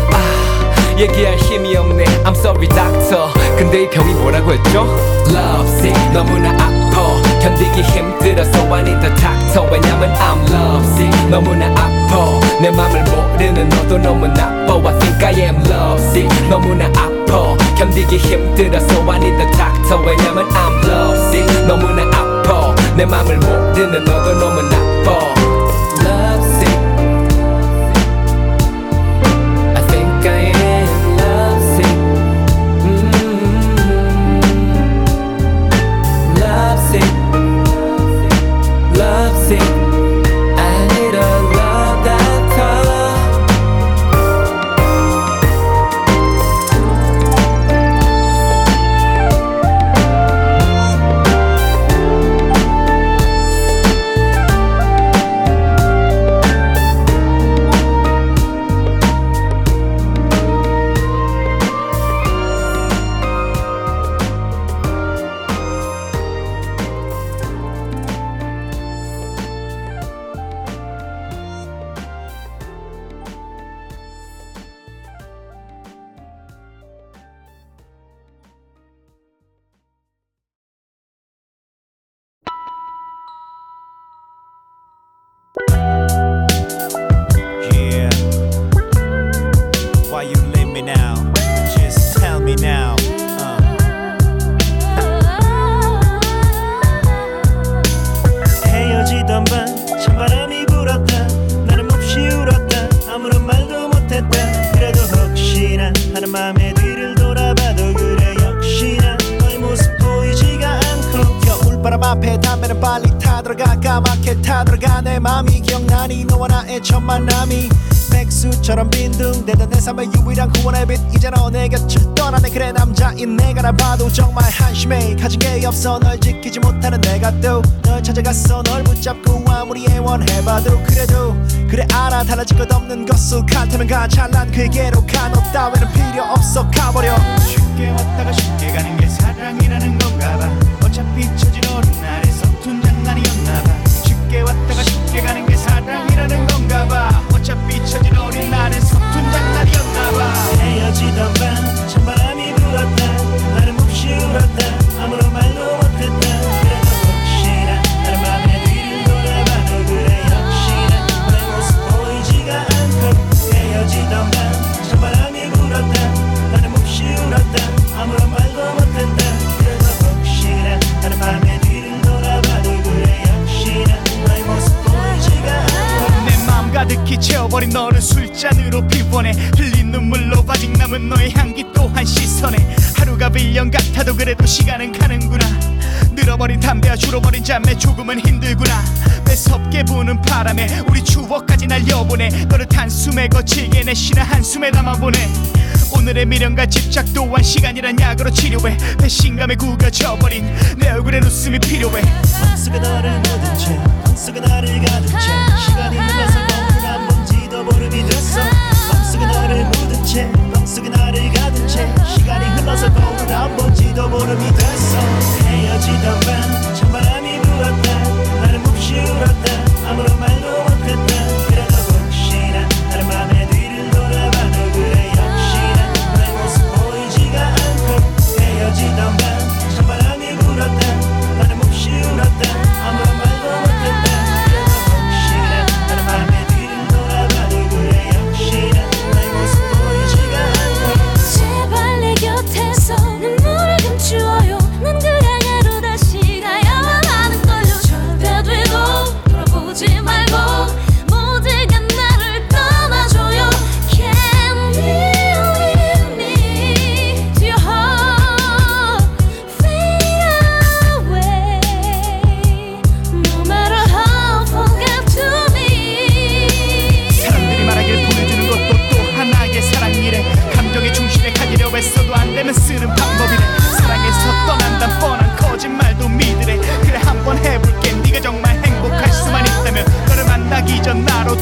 얘기할 힘이 없네 I'm sorry doctor 근데 이 병이 뭐라고 했죠? Love sick 너무나 아파 견디기 힘들어서 I need the doctor 왜냐면 I'm love sick 너무나 아파 내 맘을 모르는 너도 너무 나빠 I think I am love sick 너무나 아파 견디기 힘들어서 I need the doctor 왜냐면 I'm love sick 너무나 아파 내 맘을 모르는 너도 너무 나빠 잘난 그에게로 채워버린 너를 술잔으로 비워내. 흘린 눈물로 아직 남은 너의 향기 또한 씻어내 하루가 빌년 같아도 그래도 시간은 가는구나. 늘어버린 담배와 줄어버린 잠에 조금은 힘들구나. 매섭게 부는 바람에 우리 추억까지 날려보내. 너를 단숨에 거칠게 내 신의 한숨에 담아보내. 오늘의 미련과 집착 또한 시간이란 약으로 치료해. 배신감에 구겨져버린 내 얼굴엔 웃음이 필요해. 맘속에 너를 묻은 채 맘속에 나를 가둔 채 시간이 흘러서 보름이 됐어. 맘속에 너를 묻은 채 맘속에 나를 가둔 채 시간이 흘러서 거울 안 본지도 보름이 됐어. 헤어지던 밤 찬바람이 불었다. 나는 몹시 울었다. 아무런 말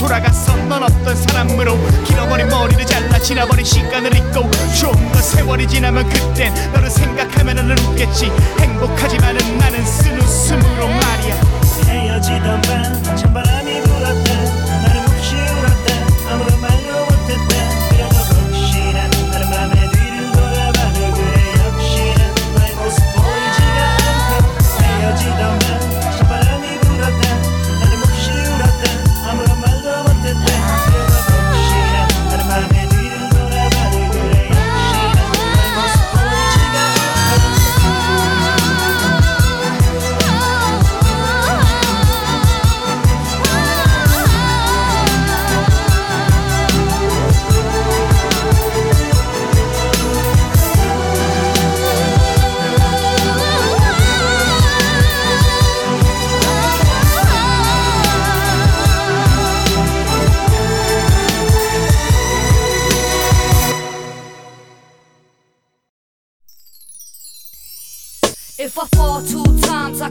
돌아가서 넌 어떤 사람으로 길어버린 머리를 잘라 지나버린 시간을 잊고 좀 더 세월이 지나면 그땐 너를 생각하면 나는 웃겠지. 행복하지만은 나는 쓴 웃음으로 말이야. 헤어지던 밤 찬바람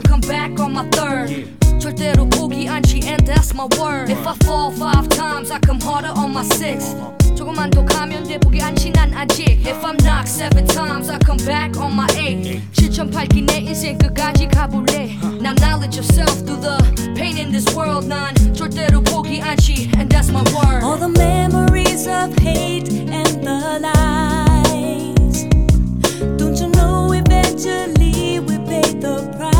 I come back on my third. 절대로 포기 않지, and that's my word. If I fall five times, I come harder on my six. 조금만 더 가면 돼, 포기 않지, 난 아직. If I'm knocked seven times, I come back on my eight. 7,008기 내 인생 끝까지 가볼래. Now knowledge yourself through the pain in this world. 난 절대로 포기 않지, and that's my word. All the memories of hate and the lies. Don't you know eventually we pay the price?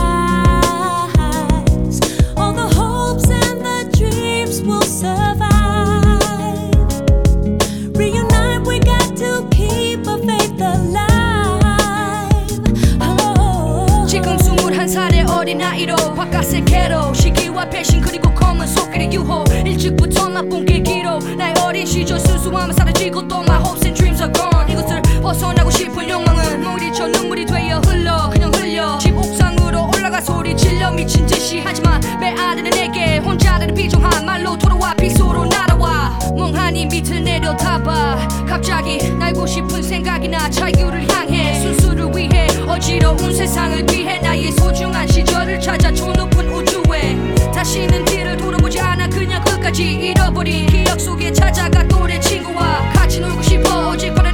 바깥 세계로 시기와 배신 그리고 검은 속길의 유혹. 일찍부터 나쁜 계기로 나의 또 my hopes and dreams are gone. 이것을 벗어나고 싶은 욕망은 물이쳐 눈물이 되어 흘러 소리 질러 미친 듯이. 하지만 배 아래는 내게 혼자라는 비종한 말로 돌아와 빗소로 날아와. 멍하니 밑을 내려다봐. 갑자기 날고 싶은 생각이 나 자유를 향해 순수를 위해 어지러운 세상을 피해 나의 소중한 시절을 찾아 저 높은 우주에 다시는 뒤를 돌아보지 않아 그냥 끝까지 잃어버린 기억 속에 찾아가 또래 친구와 같이 놀고 싶어. 바라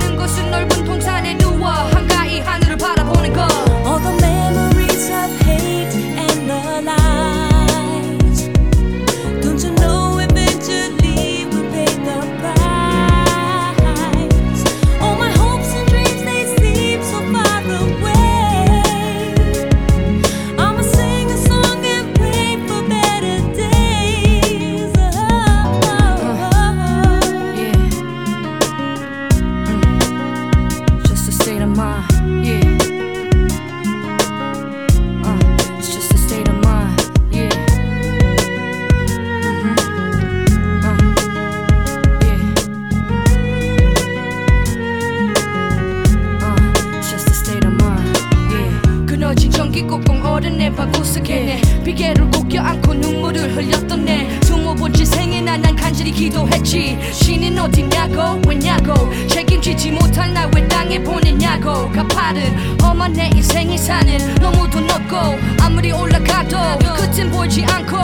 꼭꼭 얼음내 방구석에 내 비계를 꼭 껴 안고 눈물을 흘렸던 내 번째 생에 난, 난 간절히 기도했지. 신은 어디냐고? 왜냐고? 책임지지 못할 날 왜 땅에 보내냐고? 가파른 험한 내 인생이 사는 너무도 높고 아무리 올라가도 끝은 보이지 않고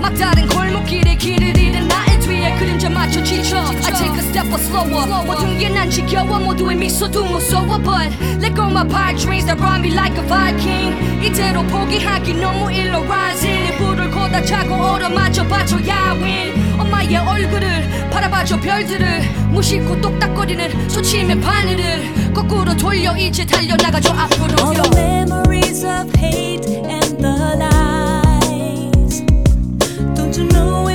막다른 골목길에 길을 잃은 나의 뒤에 그림자 맞춰 지쳐 I take a step or slower 모든 게 난 지겨워 모두의 미소도 무서워 But let go my bad dreams that run me like a Viking 이대로 포기하기 너무 일로 rising 내 불을 걷어차고 얼어맞아 봐줘야 win 엄마의 얼굴을 바라봐줘 별들을 무심코 똑딱거리는 소치면 바늘을 거꾸로 돌려 이제 달려나가줘 앞으로 All the memories of hate and the lies. Don't you know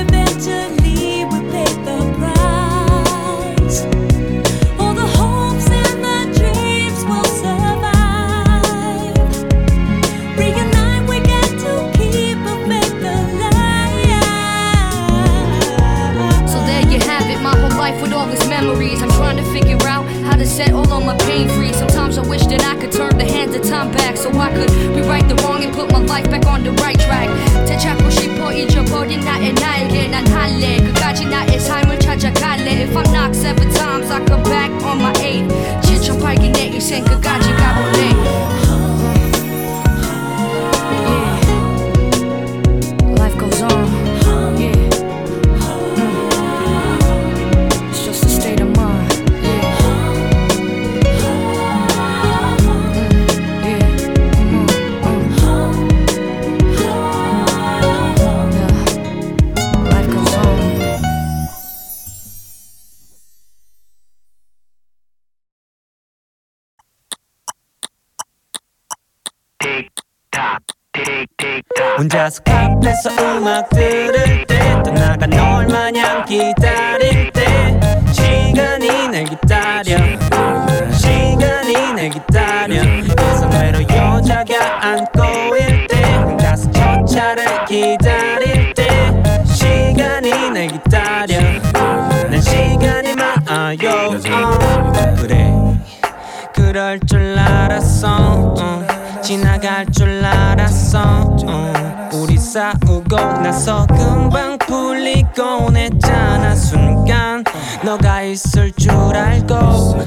wish that I could turn the hands of time back so I could rewrite the wrong and put my life back on the right track. 되찾고 싶어 잊어버린 나의 날개 난 할래 끝까지 나의 삶을 찾아갈래. If I'm knocked seven times, I come back on my eight. 지쳐팔긴 내 인생 끝까지 가볼래 혼자서 카페에서 음악 들을 때 떠나가 널 마냥 기다릴 때 시간이 날 기다려. 시간이 날 기다려. 이성외로 여자가 안고 일때 혼자서 첫 차를 기다릴 때 시간이 날 기다려. 난 시간이 많아요. 어. 그래. 그럴 줄 알았어. 어. 지나갈 줄 알았어. 어. 우리 싸우고 나서 금방 풀리곤 했잖아 순간. 너가 있을 줄 알고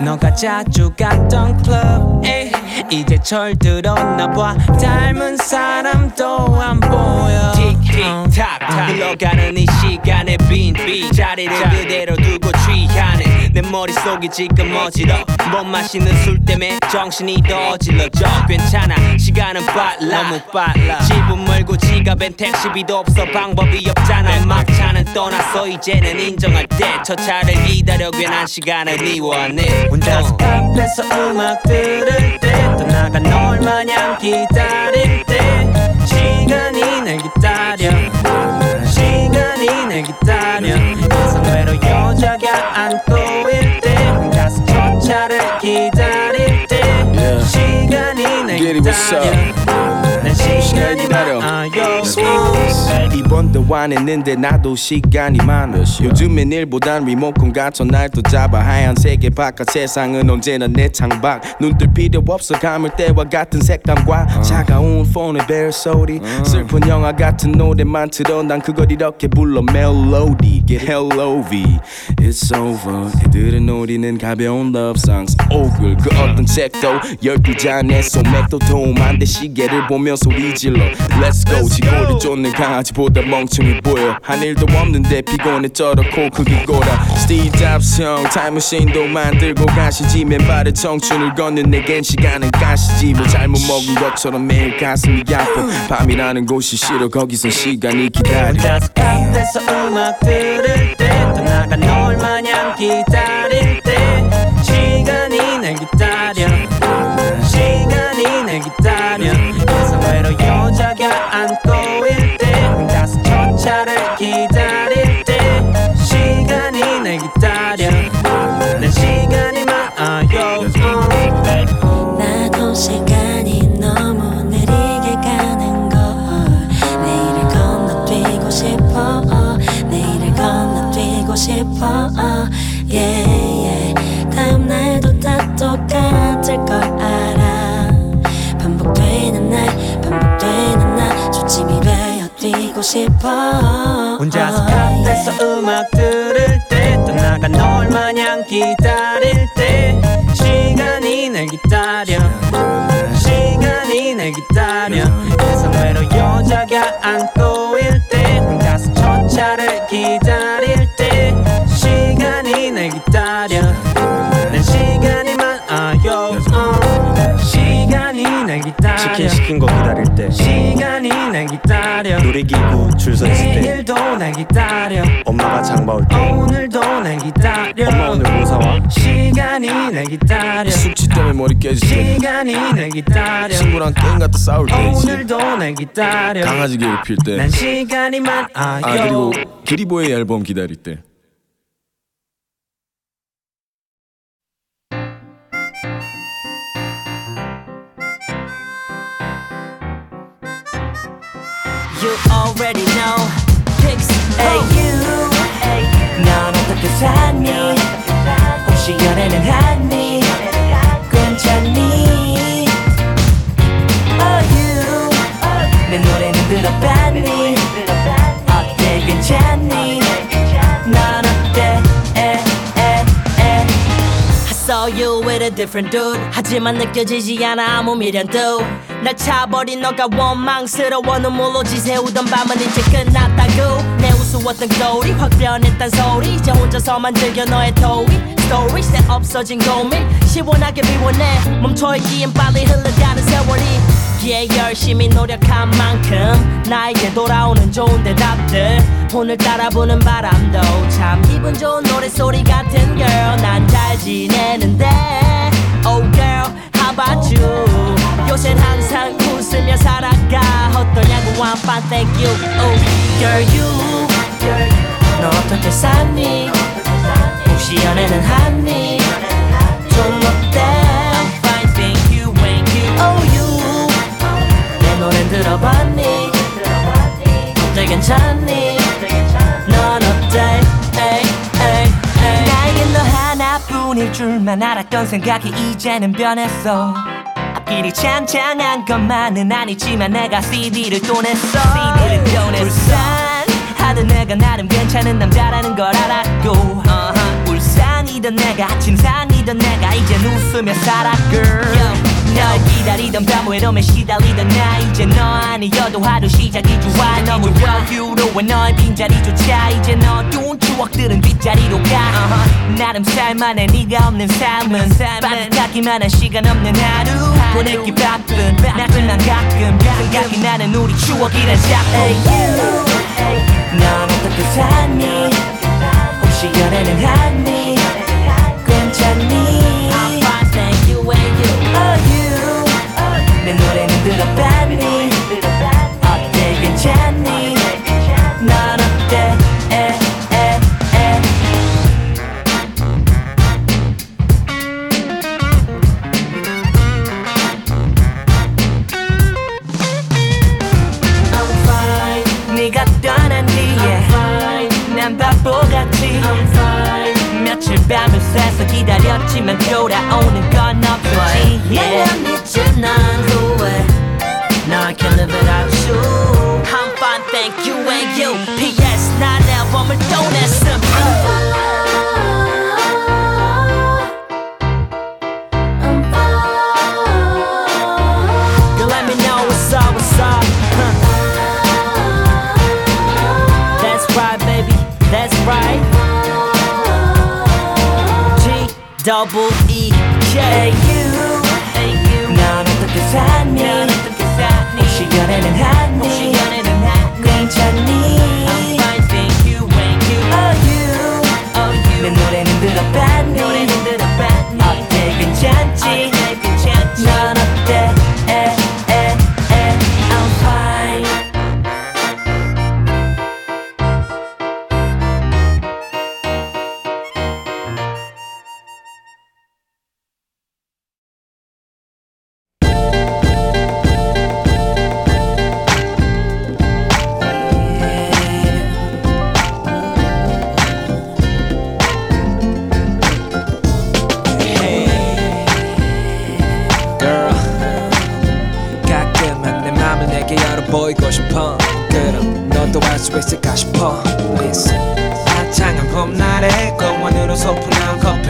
너가 자주 갔던 클럽 에 이제 철들었나 봐. 닮은 사람도 안 보여. 틱틱탁 흘러가는 이 시간에 빈 자리를 그대로 두고 취하네 내 머릿속이 지금 어지러 못 마시는 술 때문에 정신이 더 어질러져. 괜찮아 시간은 빨라. 너무 빨라. 집은 멀고 지갑엔 택시비도 없어. 방법이 없잖아. 막차는 떠났어 이제는 인정할 때. 첫 차를 기다려 괜한 시간을 미워하네 혼자서 카페에서 음악 들을 때 떠나가 널 마냥 기다릴 때. 시간이 날 기다려. 시간이 날 기다려 what's 기다려 난시 간이 많아요 이번도 와냈는데 나도 시간이 많아. 요즘엔 일보단 리모컨 같은 날도 잡아. 하얀색의 바깥 세상은 언제나 내 창밖. 눈뜰 필요 없어. 감을 때와 같은 색감과 차가운 폰의 벨소리. 슬픈 영화 같은 노래만 틀어. 난 그걸 이렇게 불러. 멜로디 Get hello V. It's over. 애들은 노리는 가벼운 love songs. 오글 그 어떤 책도 열두 잔의 소맥도 도움 안돼. 시계를 보며 소리 질러. Let's go 지 꼬릴 쫓는 강아지보다 멍청해 보여. 한 일도 없는데 피곤해 쩔었고 그게 꼬라. 스티브 잡스 형 타임머신도 만들고 가시지. 맨발의 청춘을 걷는 내겐 시간은 가시지. 뭐 잘못 먹은 것처럼 매일 가슴이 아파. 밤이라는 곳이 싫어. 거기서 시간이 기다려. 혼자서 카페에서 음악 들을 때 떠나가 널 마냥 기다릴 뛰고 싶어. 혼자서 카페에서 음악 들을 때 떠나가 널 마냥 기다릴 때 시간이 날 기다려. 시간이 날 기다려. 이성외로 여자가 안고 일 때 혼자서 첫 차를 기다릴 때 시간이 날 기다려. 난 시간이 많아요. 어. 시간이 날 기다려. 치킨 시킨 거 기다릴 때. 시간이 날 기다려 놀이기구 줄 서 있을 때 내일도 날 기다려. 엄마가 장 봐 올 때 오늘도 날 기다려. 엄마 오늘 뭐 사와? 시간이 날 기다려. 숙취 때문에 머리 깨질 때 시간이 날 기다려. 친구랑 게임 같다 싸울 때 있지. 오늘도 날 기다려. 강아지 괴롭힐 때. 난 시간이 많아요 아 그리고 기리보의 앨범 기다릴 때 You already know. Pix AU 넌 어떻게 샀니 혹시 연애는 했니 괜찮니 Oh you 내 노래는 들어봤니 넌 어때 에, 에, 에. I saw you with a different dude. 하지만 느껴지지 않아 아무 미련도. 날 차버린 너가 원망스러워. 눈물로 지새우던 밤은 이제 끝났다고. 내 우스웠던 겨울이 확 변했단 소리. 이제 혼자서만 즐겨 너의 토이 스토리 새 없어진 고민. 시원하게 비워내. 멈춰있기엔 빨리 흘러가는 세월이 yeah, 열심히 노력한 만큼 나에게 돌아오는 좋은 대답들. 오늘 따라 부는 바람도 참 기분 좋은 노래소리 같은 girl. 난 잘 지내는데. Oh girl how about you? 요샌 항상 웃으며 살아가. 어떠냐고 I'm fine thank you. Oh girl you 너 어떻게 사니? 혹시 연애는 하니? 좀 어때 들어봤니? 어때 괜찮니? 넌 어때? 에이, 에이, 에이. 나에겐 너 하나뿐일 줄만 알았던 생각이 이제는 변했어. 앞길이 창창한 것만은 아니지만 내가 CD를 또 냈어. CD를 또 냈어. 불쌍하던 내가 나름 괜찮은 남자라는 걸 알았고. 울상이던 내가 침상이던 내가 이젠 웃으며 살아 girl 널 기다리던 밤 외로움에 시달리던 나. 이제 너 아니어도 하루 시작이 좋아. 너무 여유로워 너의 빈자리조차. 이제 너 어두운 추억들은 뒷자리로 가. Uh-huh. 나름 살만해. 네가 없는 삶은 빠듯하기만 한 시간 없는 하루. 보내기 바쁜 나지만 가끔. 생각이 나는 우리 추억이란 작품. Hey, you. 넌 어떻게 사니? 혹시 연애는 하니? 괜찮니 내 노래는 들어봤 기다렸지만 돌아오는 건 없었지 yeah. 내가 믿지 난 후회 Now I can't live without you I'm fine thank you and you P.S. 난 앨범을 또 냈음 double E K you, you. 넌 어떻게 사니? 혹시 연애는 하니? 괜찮니? I'm fine, thank you, thank you. Oh you, oh you. 내 노래는 들어봤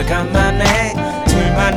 소풍한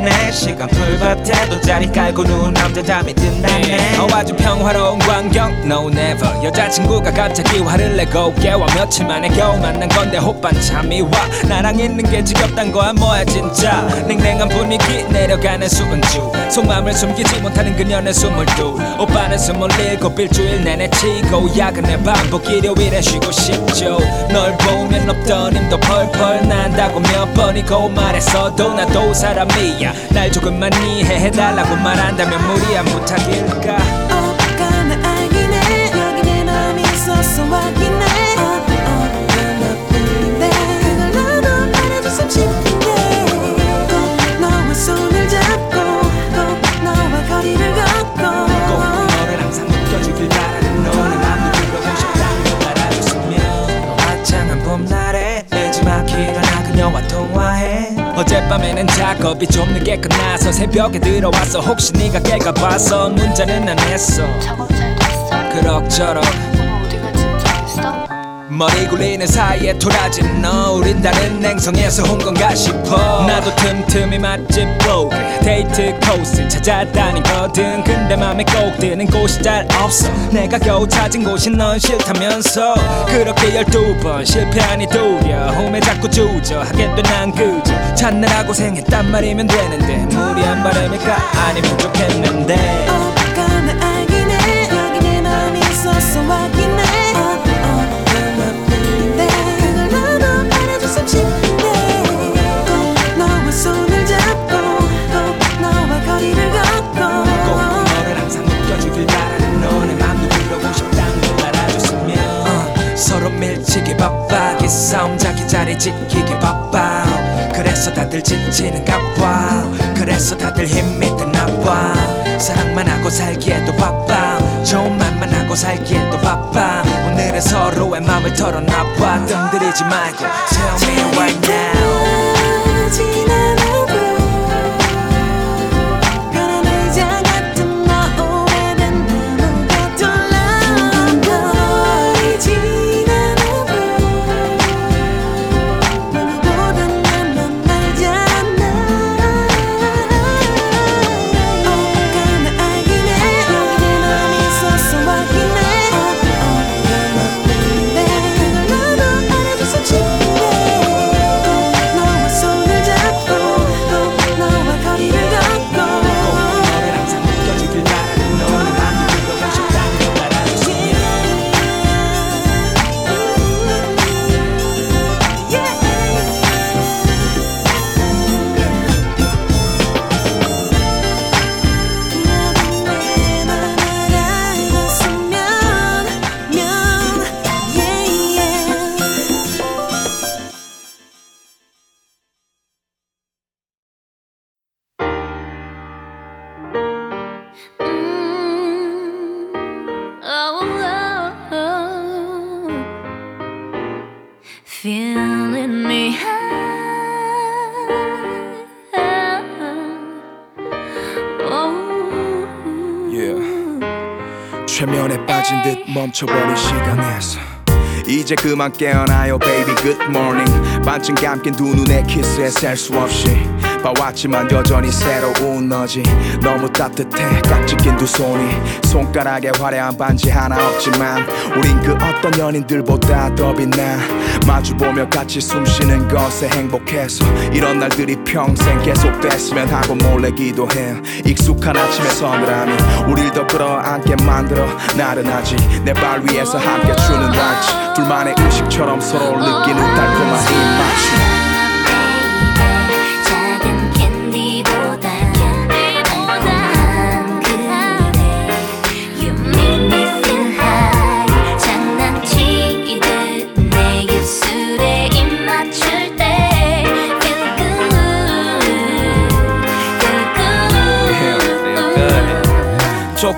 둘만의 시간 풀밭에도 자리 깔고 누운 남자 잠이 든다네. 어 아주 평화로운 광경. No never. 여자친구가 갑자기 화를 내고 깨워. 며칠 만에 겨우 만난 건데 호빤 잠이 와. 나랑 있는 게 지겹단 거야 뭐야 진짜. 냉랭한 분위기 내려가는 수은주. 속마음을 숨기지 못하는 그녀는 스물둘 오빠는 스물일곱 일주일 내내 치고 야근에 반복 일요일에 쉬고 싶죠. 널 보면 없던 힘도 펄펄 난다고 몇 번이고 말했어도 나도 사람이야 날 조금만 이해해달라고 말한다면 무리한 부탁일까 어젯밤에는 작업이 좀 늦게 끝나서 새벽에 들어와서 혹시 네가 깰까 봐서 문자는 안 했어? 그럭저럭 머리 굴리는 사이에 토라진 너 우린 다른 행성에서 온 건가 싶어. 나도 틈틈이 맛집 보게 데이트 코스 찾아다니거든. 근데 맘에 꼭 드는 곳이 잘 없어. 내가 겨우 찾은 곳이 넌 싫다면서. 그렇게 열두 번 실패하니 두려움에 자꾸 주저하게 돼난 그저 찾느라 고생했단 말이면 되는데. 무리한 바람일까? 아니면 좋겠는데 바빠 기싸움 자기 자리 지키기 바빠. 그래서 다들 지치는가 봐 그래서 다들 힘이 드나 봐 사랑만 하고 살기에도 바빠. 좋은 말만 하고 살기에도 바빠. 오늘은 서로의 마음을 털어놔봐. 뜸 들이지 말고 Tell me right now 이제 그만 깨어나요 baby. Good morning. 반쯤 감긴 두 눈에 키스에 셀 수 없이 봐왔지만 여전히 새로운 너지. 너무 따뜻해. 깍지 낀 두 손이. 손가락에 화려한 반지 하나 없지만 우린 그 어떤 연인들보다 더 빛나. 마주보며 같이 숨쉬는 것에 행복해서 이런 날들이 평생 계속됐으면 하고 몰래 기도해. 익숙한 아침의 서늘함이 우릴 더 끌어안게 만들어. 나른하지 내 발 위에서 함께 추는 왈츠 둘만의 의식처럼 서로를 느끼는 달콤한 입맞춤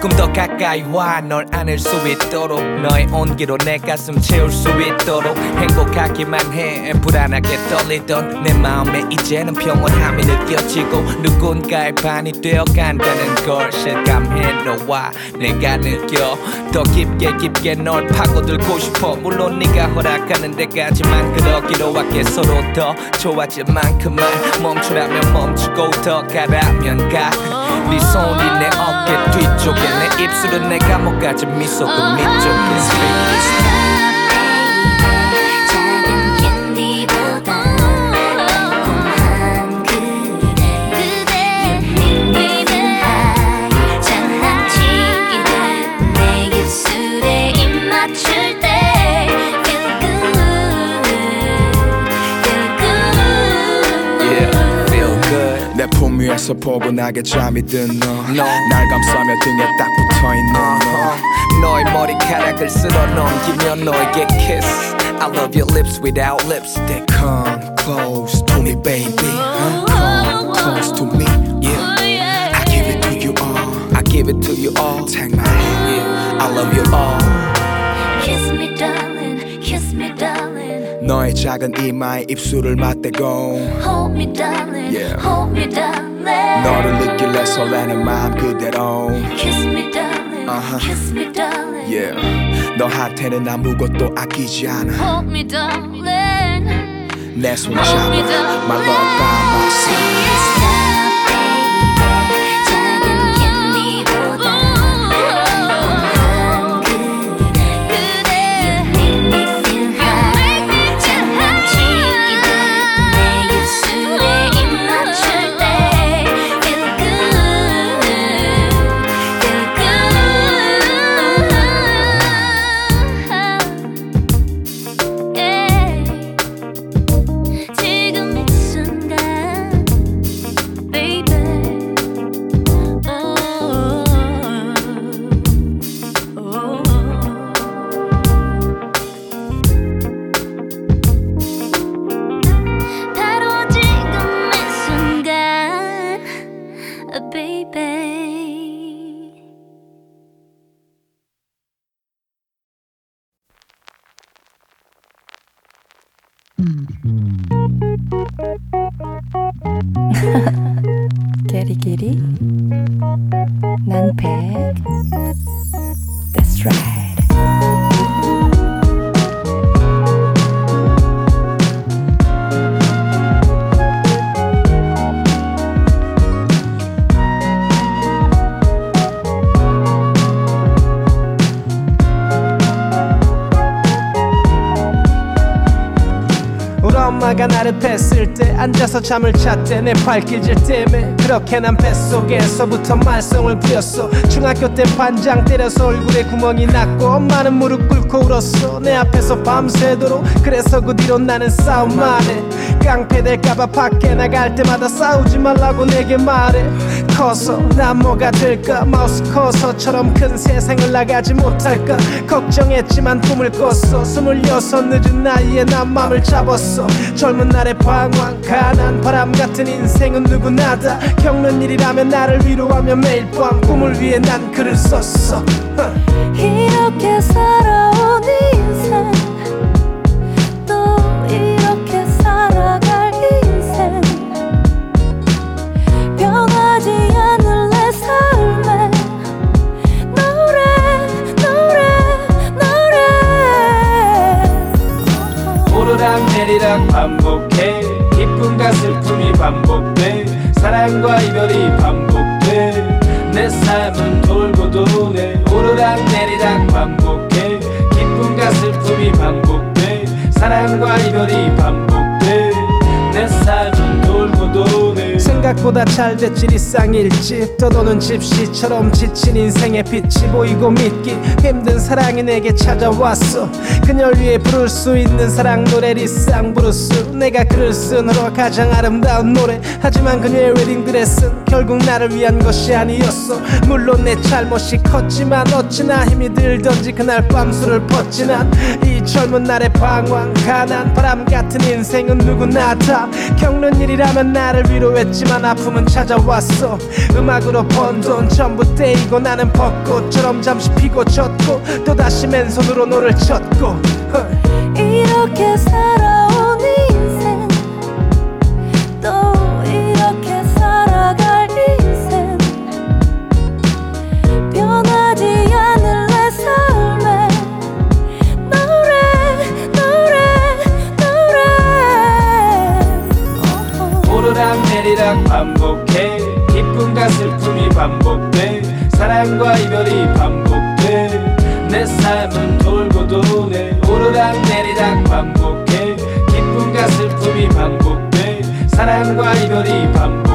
조금 더 가까이 와. 널 안을 수 있도록. 너의 온기로 내 가슴 채울 수 있도록. 행복하기만 해. 불안하게 떨리던 내 마음에 이제는 평온함이 느껴지고 누군가의 반이 되어 간다는 걸 실감해 너와 내가 느껴. 더 깊게 깊게 널 파고들고 싶어. 물론 네가 허락하는 데까지만 그러기로 할게 서로 더 좋아질 만큼만 멈추라면 멈추고 더 가라면 가네 손이 내 어깨 뒤쪽에 내 입술은 내 감옥 같은 미소 그 밑쪽에 품 위에서 포근하게 잠이 든너날 감싸며 등에 딱 붙어있는 너 너의 머리카락을 쓸어 넘기면 너에게 kiss I love your lips without lipstick Come close to me baby huh? Come close to me yeah I give it to you all I give it to you all Take my hand yeah. I love you all Kiss me darling Kiss me darling 너의 작은 이마에 입술을 맞대고 Hold me darling Yeah. Hold me darling 너를 느낄래 설레는 마음 그대로 Kiss me darling Uh-huh. Kiss me, darling. Yeah. 너한테는 아무것도 아끼지 않아. Hold me, darling. 내 손 Hold 잡아. me, darling. My love by my side. 나를 뺐을 때 앉아서 잠을 잤대. 내 발길질 때문에 그렇게 난 뱃속에서부터 말썽을 부렸어. 중학교 때 반장 때려서 얼굴에 구멍이 났고 엄마는 무릎 꿇고 울었어. 내 앞에서 밤새도록 그래서 그 뒤로 나는 싸움만 해. 깡패 될까봐 밖에 나갈 때마다 싸우지 말라고 내게 말해. 커서 난 뭐가 될까? 마우스 커서처럼 큰 세상을 나가지 못할까? 걱정했지만 꿈을 꿨어. 스물여섯 늦은 나이에 난 맘을 잡았어 젊은 날의 방황 가난 바람 같은 인생은 누구나 다. 겪는 일이라면 나를 위로하며 매일 밤 꿈을 위해 난 글을 썼어. 이렇게 살아온 인생 또 이렇게 살아갈 인생. 변하지 않을 내리락 반복해. 기쁨과 슬픔이 반복돼. 사랑과 이별이 반복돼. 내 삶은 돌고 도네. 오르락 내리락 반복해. 기쁨과 슬픔이 반복돼. 사랑과 이별이 반복돼. 내 도네 생각보다 잘 됐지 일상일지 떠도는 집시처럼 지친 인생의 빛이 보이고 믿기 힘든 사랑이 내게 찾아왔어. 그녀를 위해 부를 수 있는 사랑 노래 리쌍 블루스 내가 글을 쓴 후로 가장 아름다운 노래. 하지만 그녀의 웨딩드레스는 결국 나를 위한 것이 아니었어. 물론 내 잘못이 컸지만 어찌나 힘이 들던지 그날 밤 술을 뻗지 난 이 젊은 날의 방황 가난 바람 같은 인생은 누구나 다 겪는 일이라면 나를 위로했지만 아픔은 찾아왔어. 음악으로 번 돈 전부 떼이고 나는 벚꽃처럼 잠시 피고 졌고 또다시 맨손으로 노를 저었고. 이렇게 살아 내리락 반복해. 기쁨과 슬픔이 반복돼. 사랑과 이별이 반복돼. 내 삶은 돌고 도네. 오르락 내리락 반복해. 기쁨과 슬픔이 반복돼. 사랑과 이별이 반복돼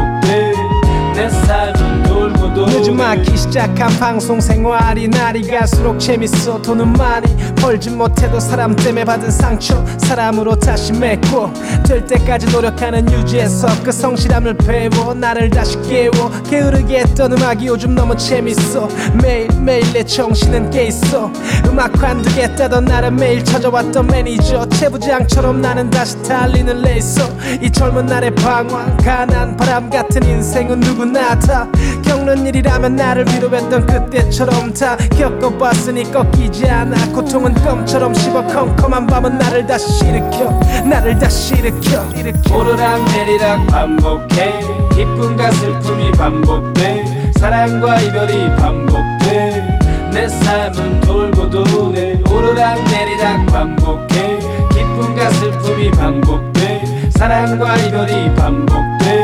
막기 시작한 방송 생활이 날이 갈수록 재밌어. 돈은 많이 벌지 못해도 사람 때문에 받은 상처 사람으로 다시 맺고 될 때까지 노력하는 유지에서 그 성실함을 배워 나를 다시 깨워. 게으르게 했던 음악이 요즘 너무 재밌어. 매일매일 내 정신은 깨있어. 음악 관두겠다던 나를 매일 찾아왔던 매니저. 채부장처럼 나는 다시 달리는 레이서. 이 젊은 날의 방황 가난 바람 같은 인생은 누구나 다 겪는 일이라면 나를 위로했던 그때처럼 다 겪어봤으니 꺾이지 않아. 고통은 껌처럼 씹어 컴컴한 밤은 나를 다시 일으켜. 나를 다시 일으켜. 오르락 내리락 반복해. 기쁨과 슬픔이 반복돼. 사랑과 이별이 반복돼. 내 삶은 돌고 도네 오르락 내리락 반복해. 기쁨과 슬픔이 반복돼. 사랑과 이별이 반복돼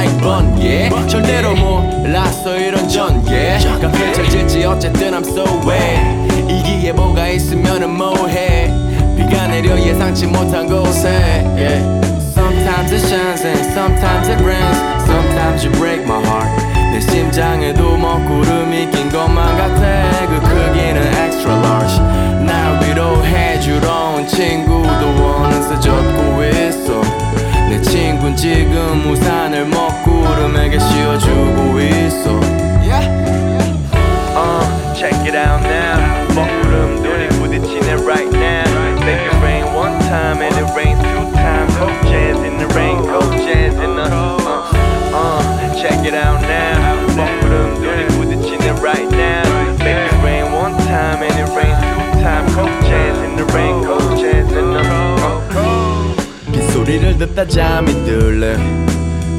like 번개 절대로 몰랐어 이런 전개가 펼쳐질지 어쨌든 I'm so wet 이기에 뭐가 있으면은 뭐해 비가 내려 예상치 못한 곳에. Sometimes it shines and sometimes it rains Sometimes you break my heart 내 심장에도 먹구름이 낀 것만 같아 그 크기는 extra large 날 위로해주러 온 친구도 어느새 젖고 있어 내 친구는 지금 우산을 먹구름에게 씌워주고 있어 Uh, check it out now. 먹구름 눈이 부딪히네 right now. Make it rain one time and it rains two times. Cold jazz in the rain, cold jazz in the. Uh, uh, check it out now. 먹구름 눈이 부딪히네 right now. Make it rain one time and it rains two times. Cold jazz in the 소리를 듣다 잠이 들래.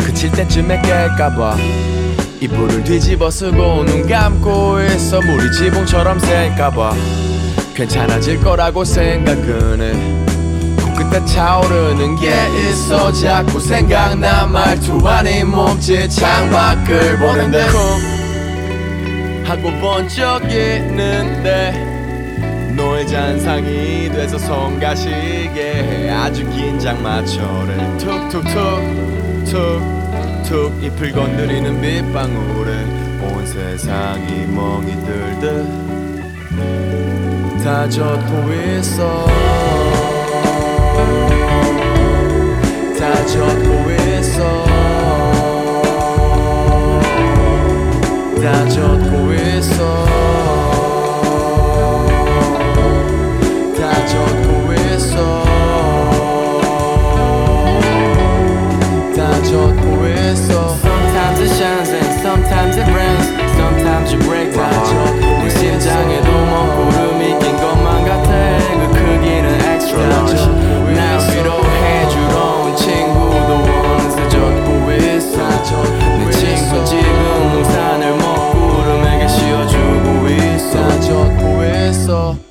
그칠 때쯤에 깰까봐. 이불을 뒤집어 쓰고 눈 감고 있어 물이 지붕처럼 셀까봐. 괜찮아질 거라고 생각은 해. 코끝에 차오르는 게 있어. 자꾸 생각나. 말투 아닌 몸짓 창밖을 보는데. 쿵. 하고 본적 있는데 너의 잔상이 돼서 손 가시게 해. 아주 긴장 맞춰래 툭툭툭 툭툭 잎을 건드리는 빗방울에 온 세상이 멍이 들듯 다 젖고 있어. 다 젖고 있어. 다 젖고 따져도 했어. 따져도 했어. Sometimes it shines and sometimes it rains. Sometimes you break down 내 심장에도 먼 구름이 낀 것만 같아. 그 크기는 extra large. 날 위로해주러 온 친구도 어느새 젖고 있어. 내 친구 지금 우산을 먹구름에게 씌워주고 있어. 젖고 있어.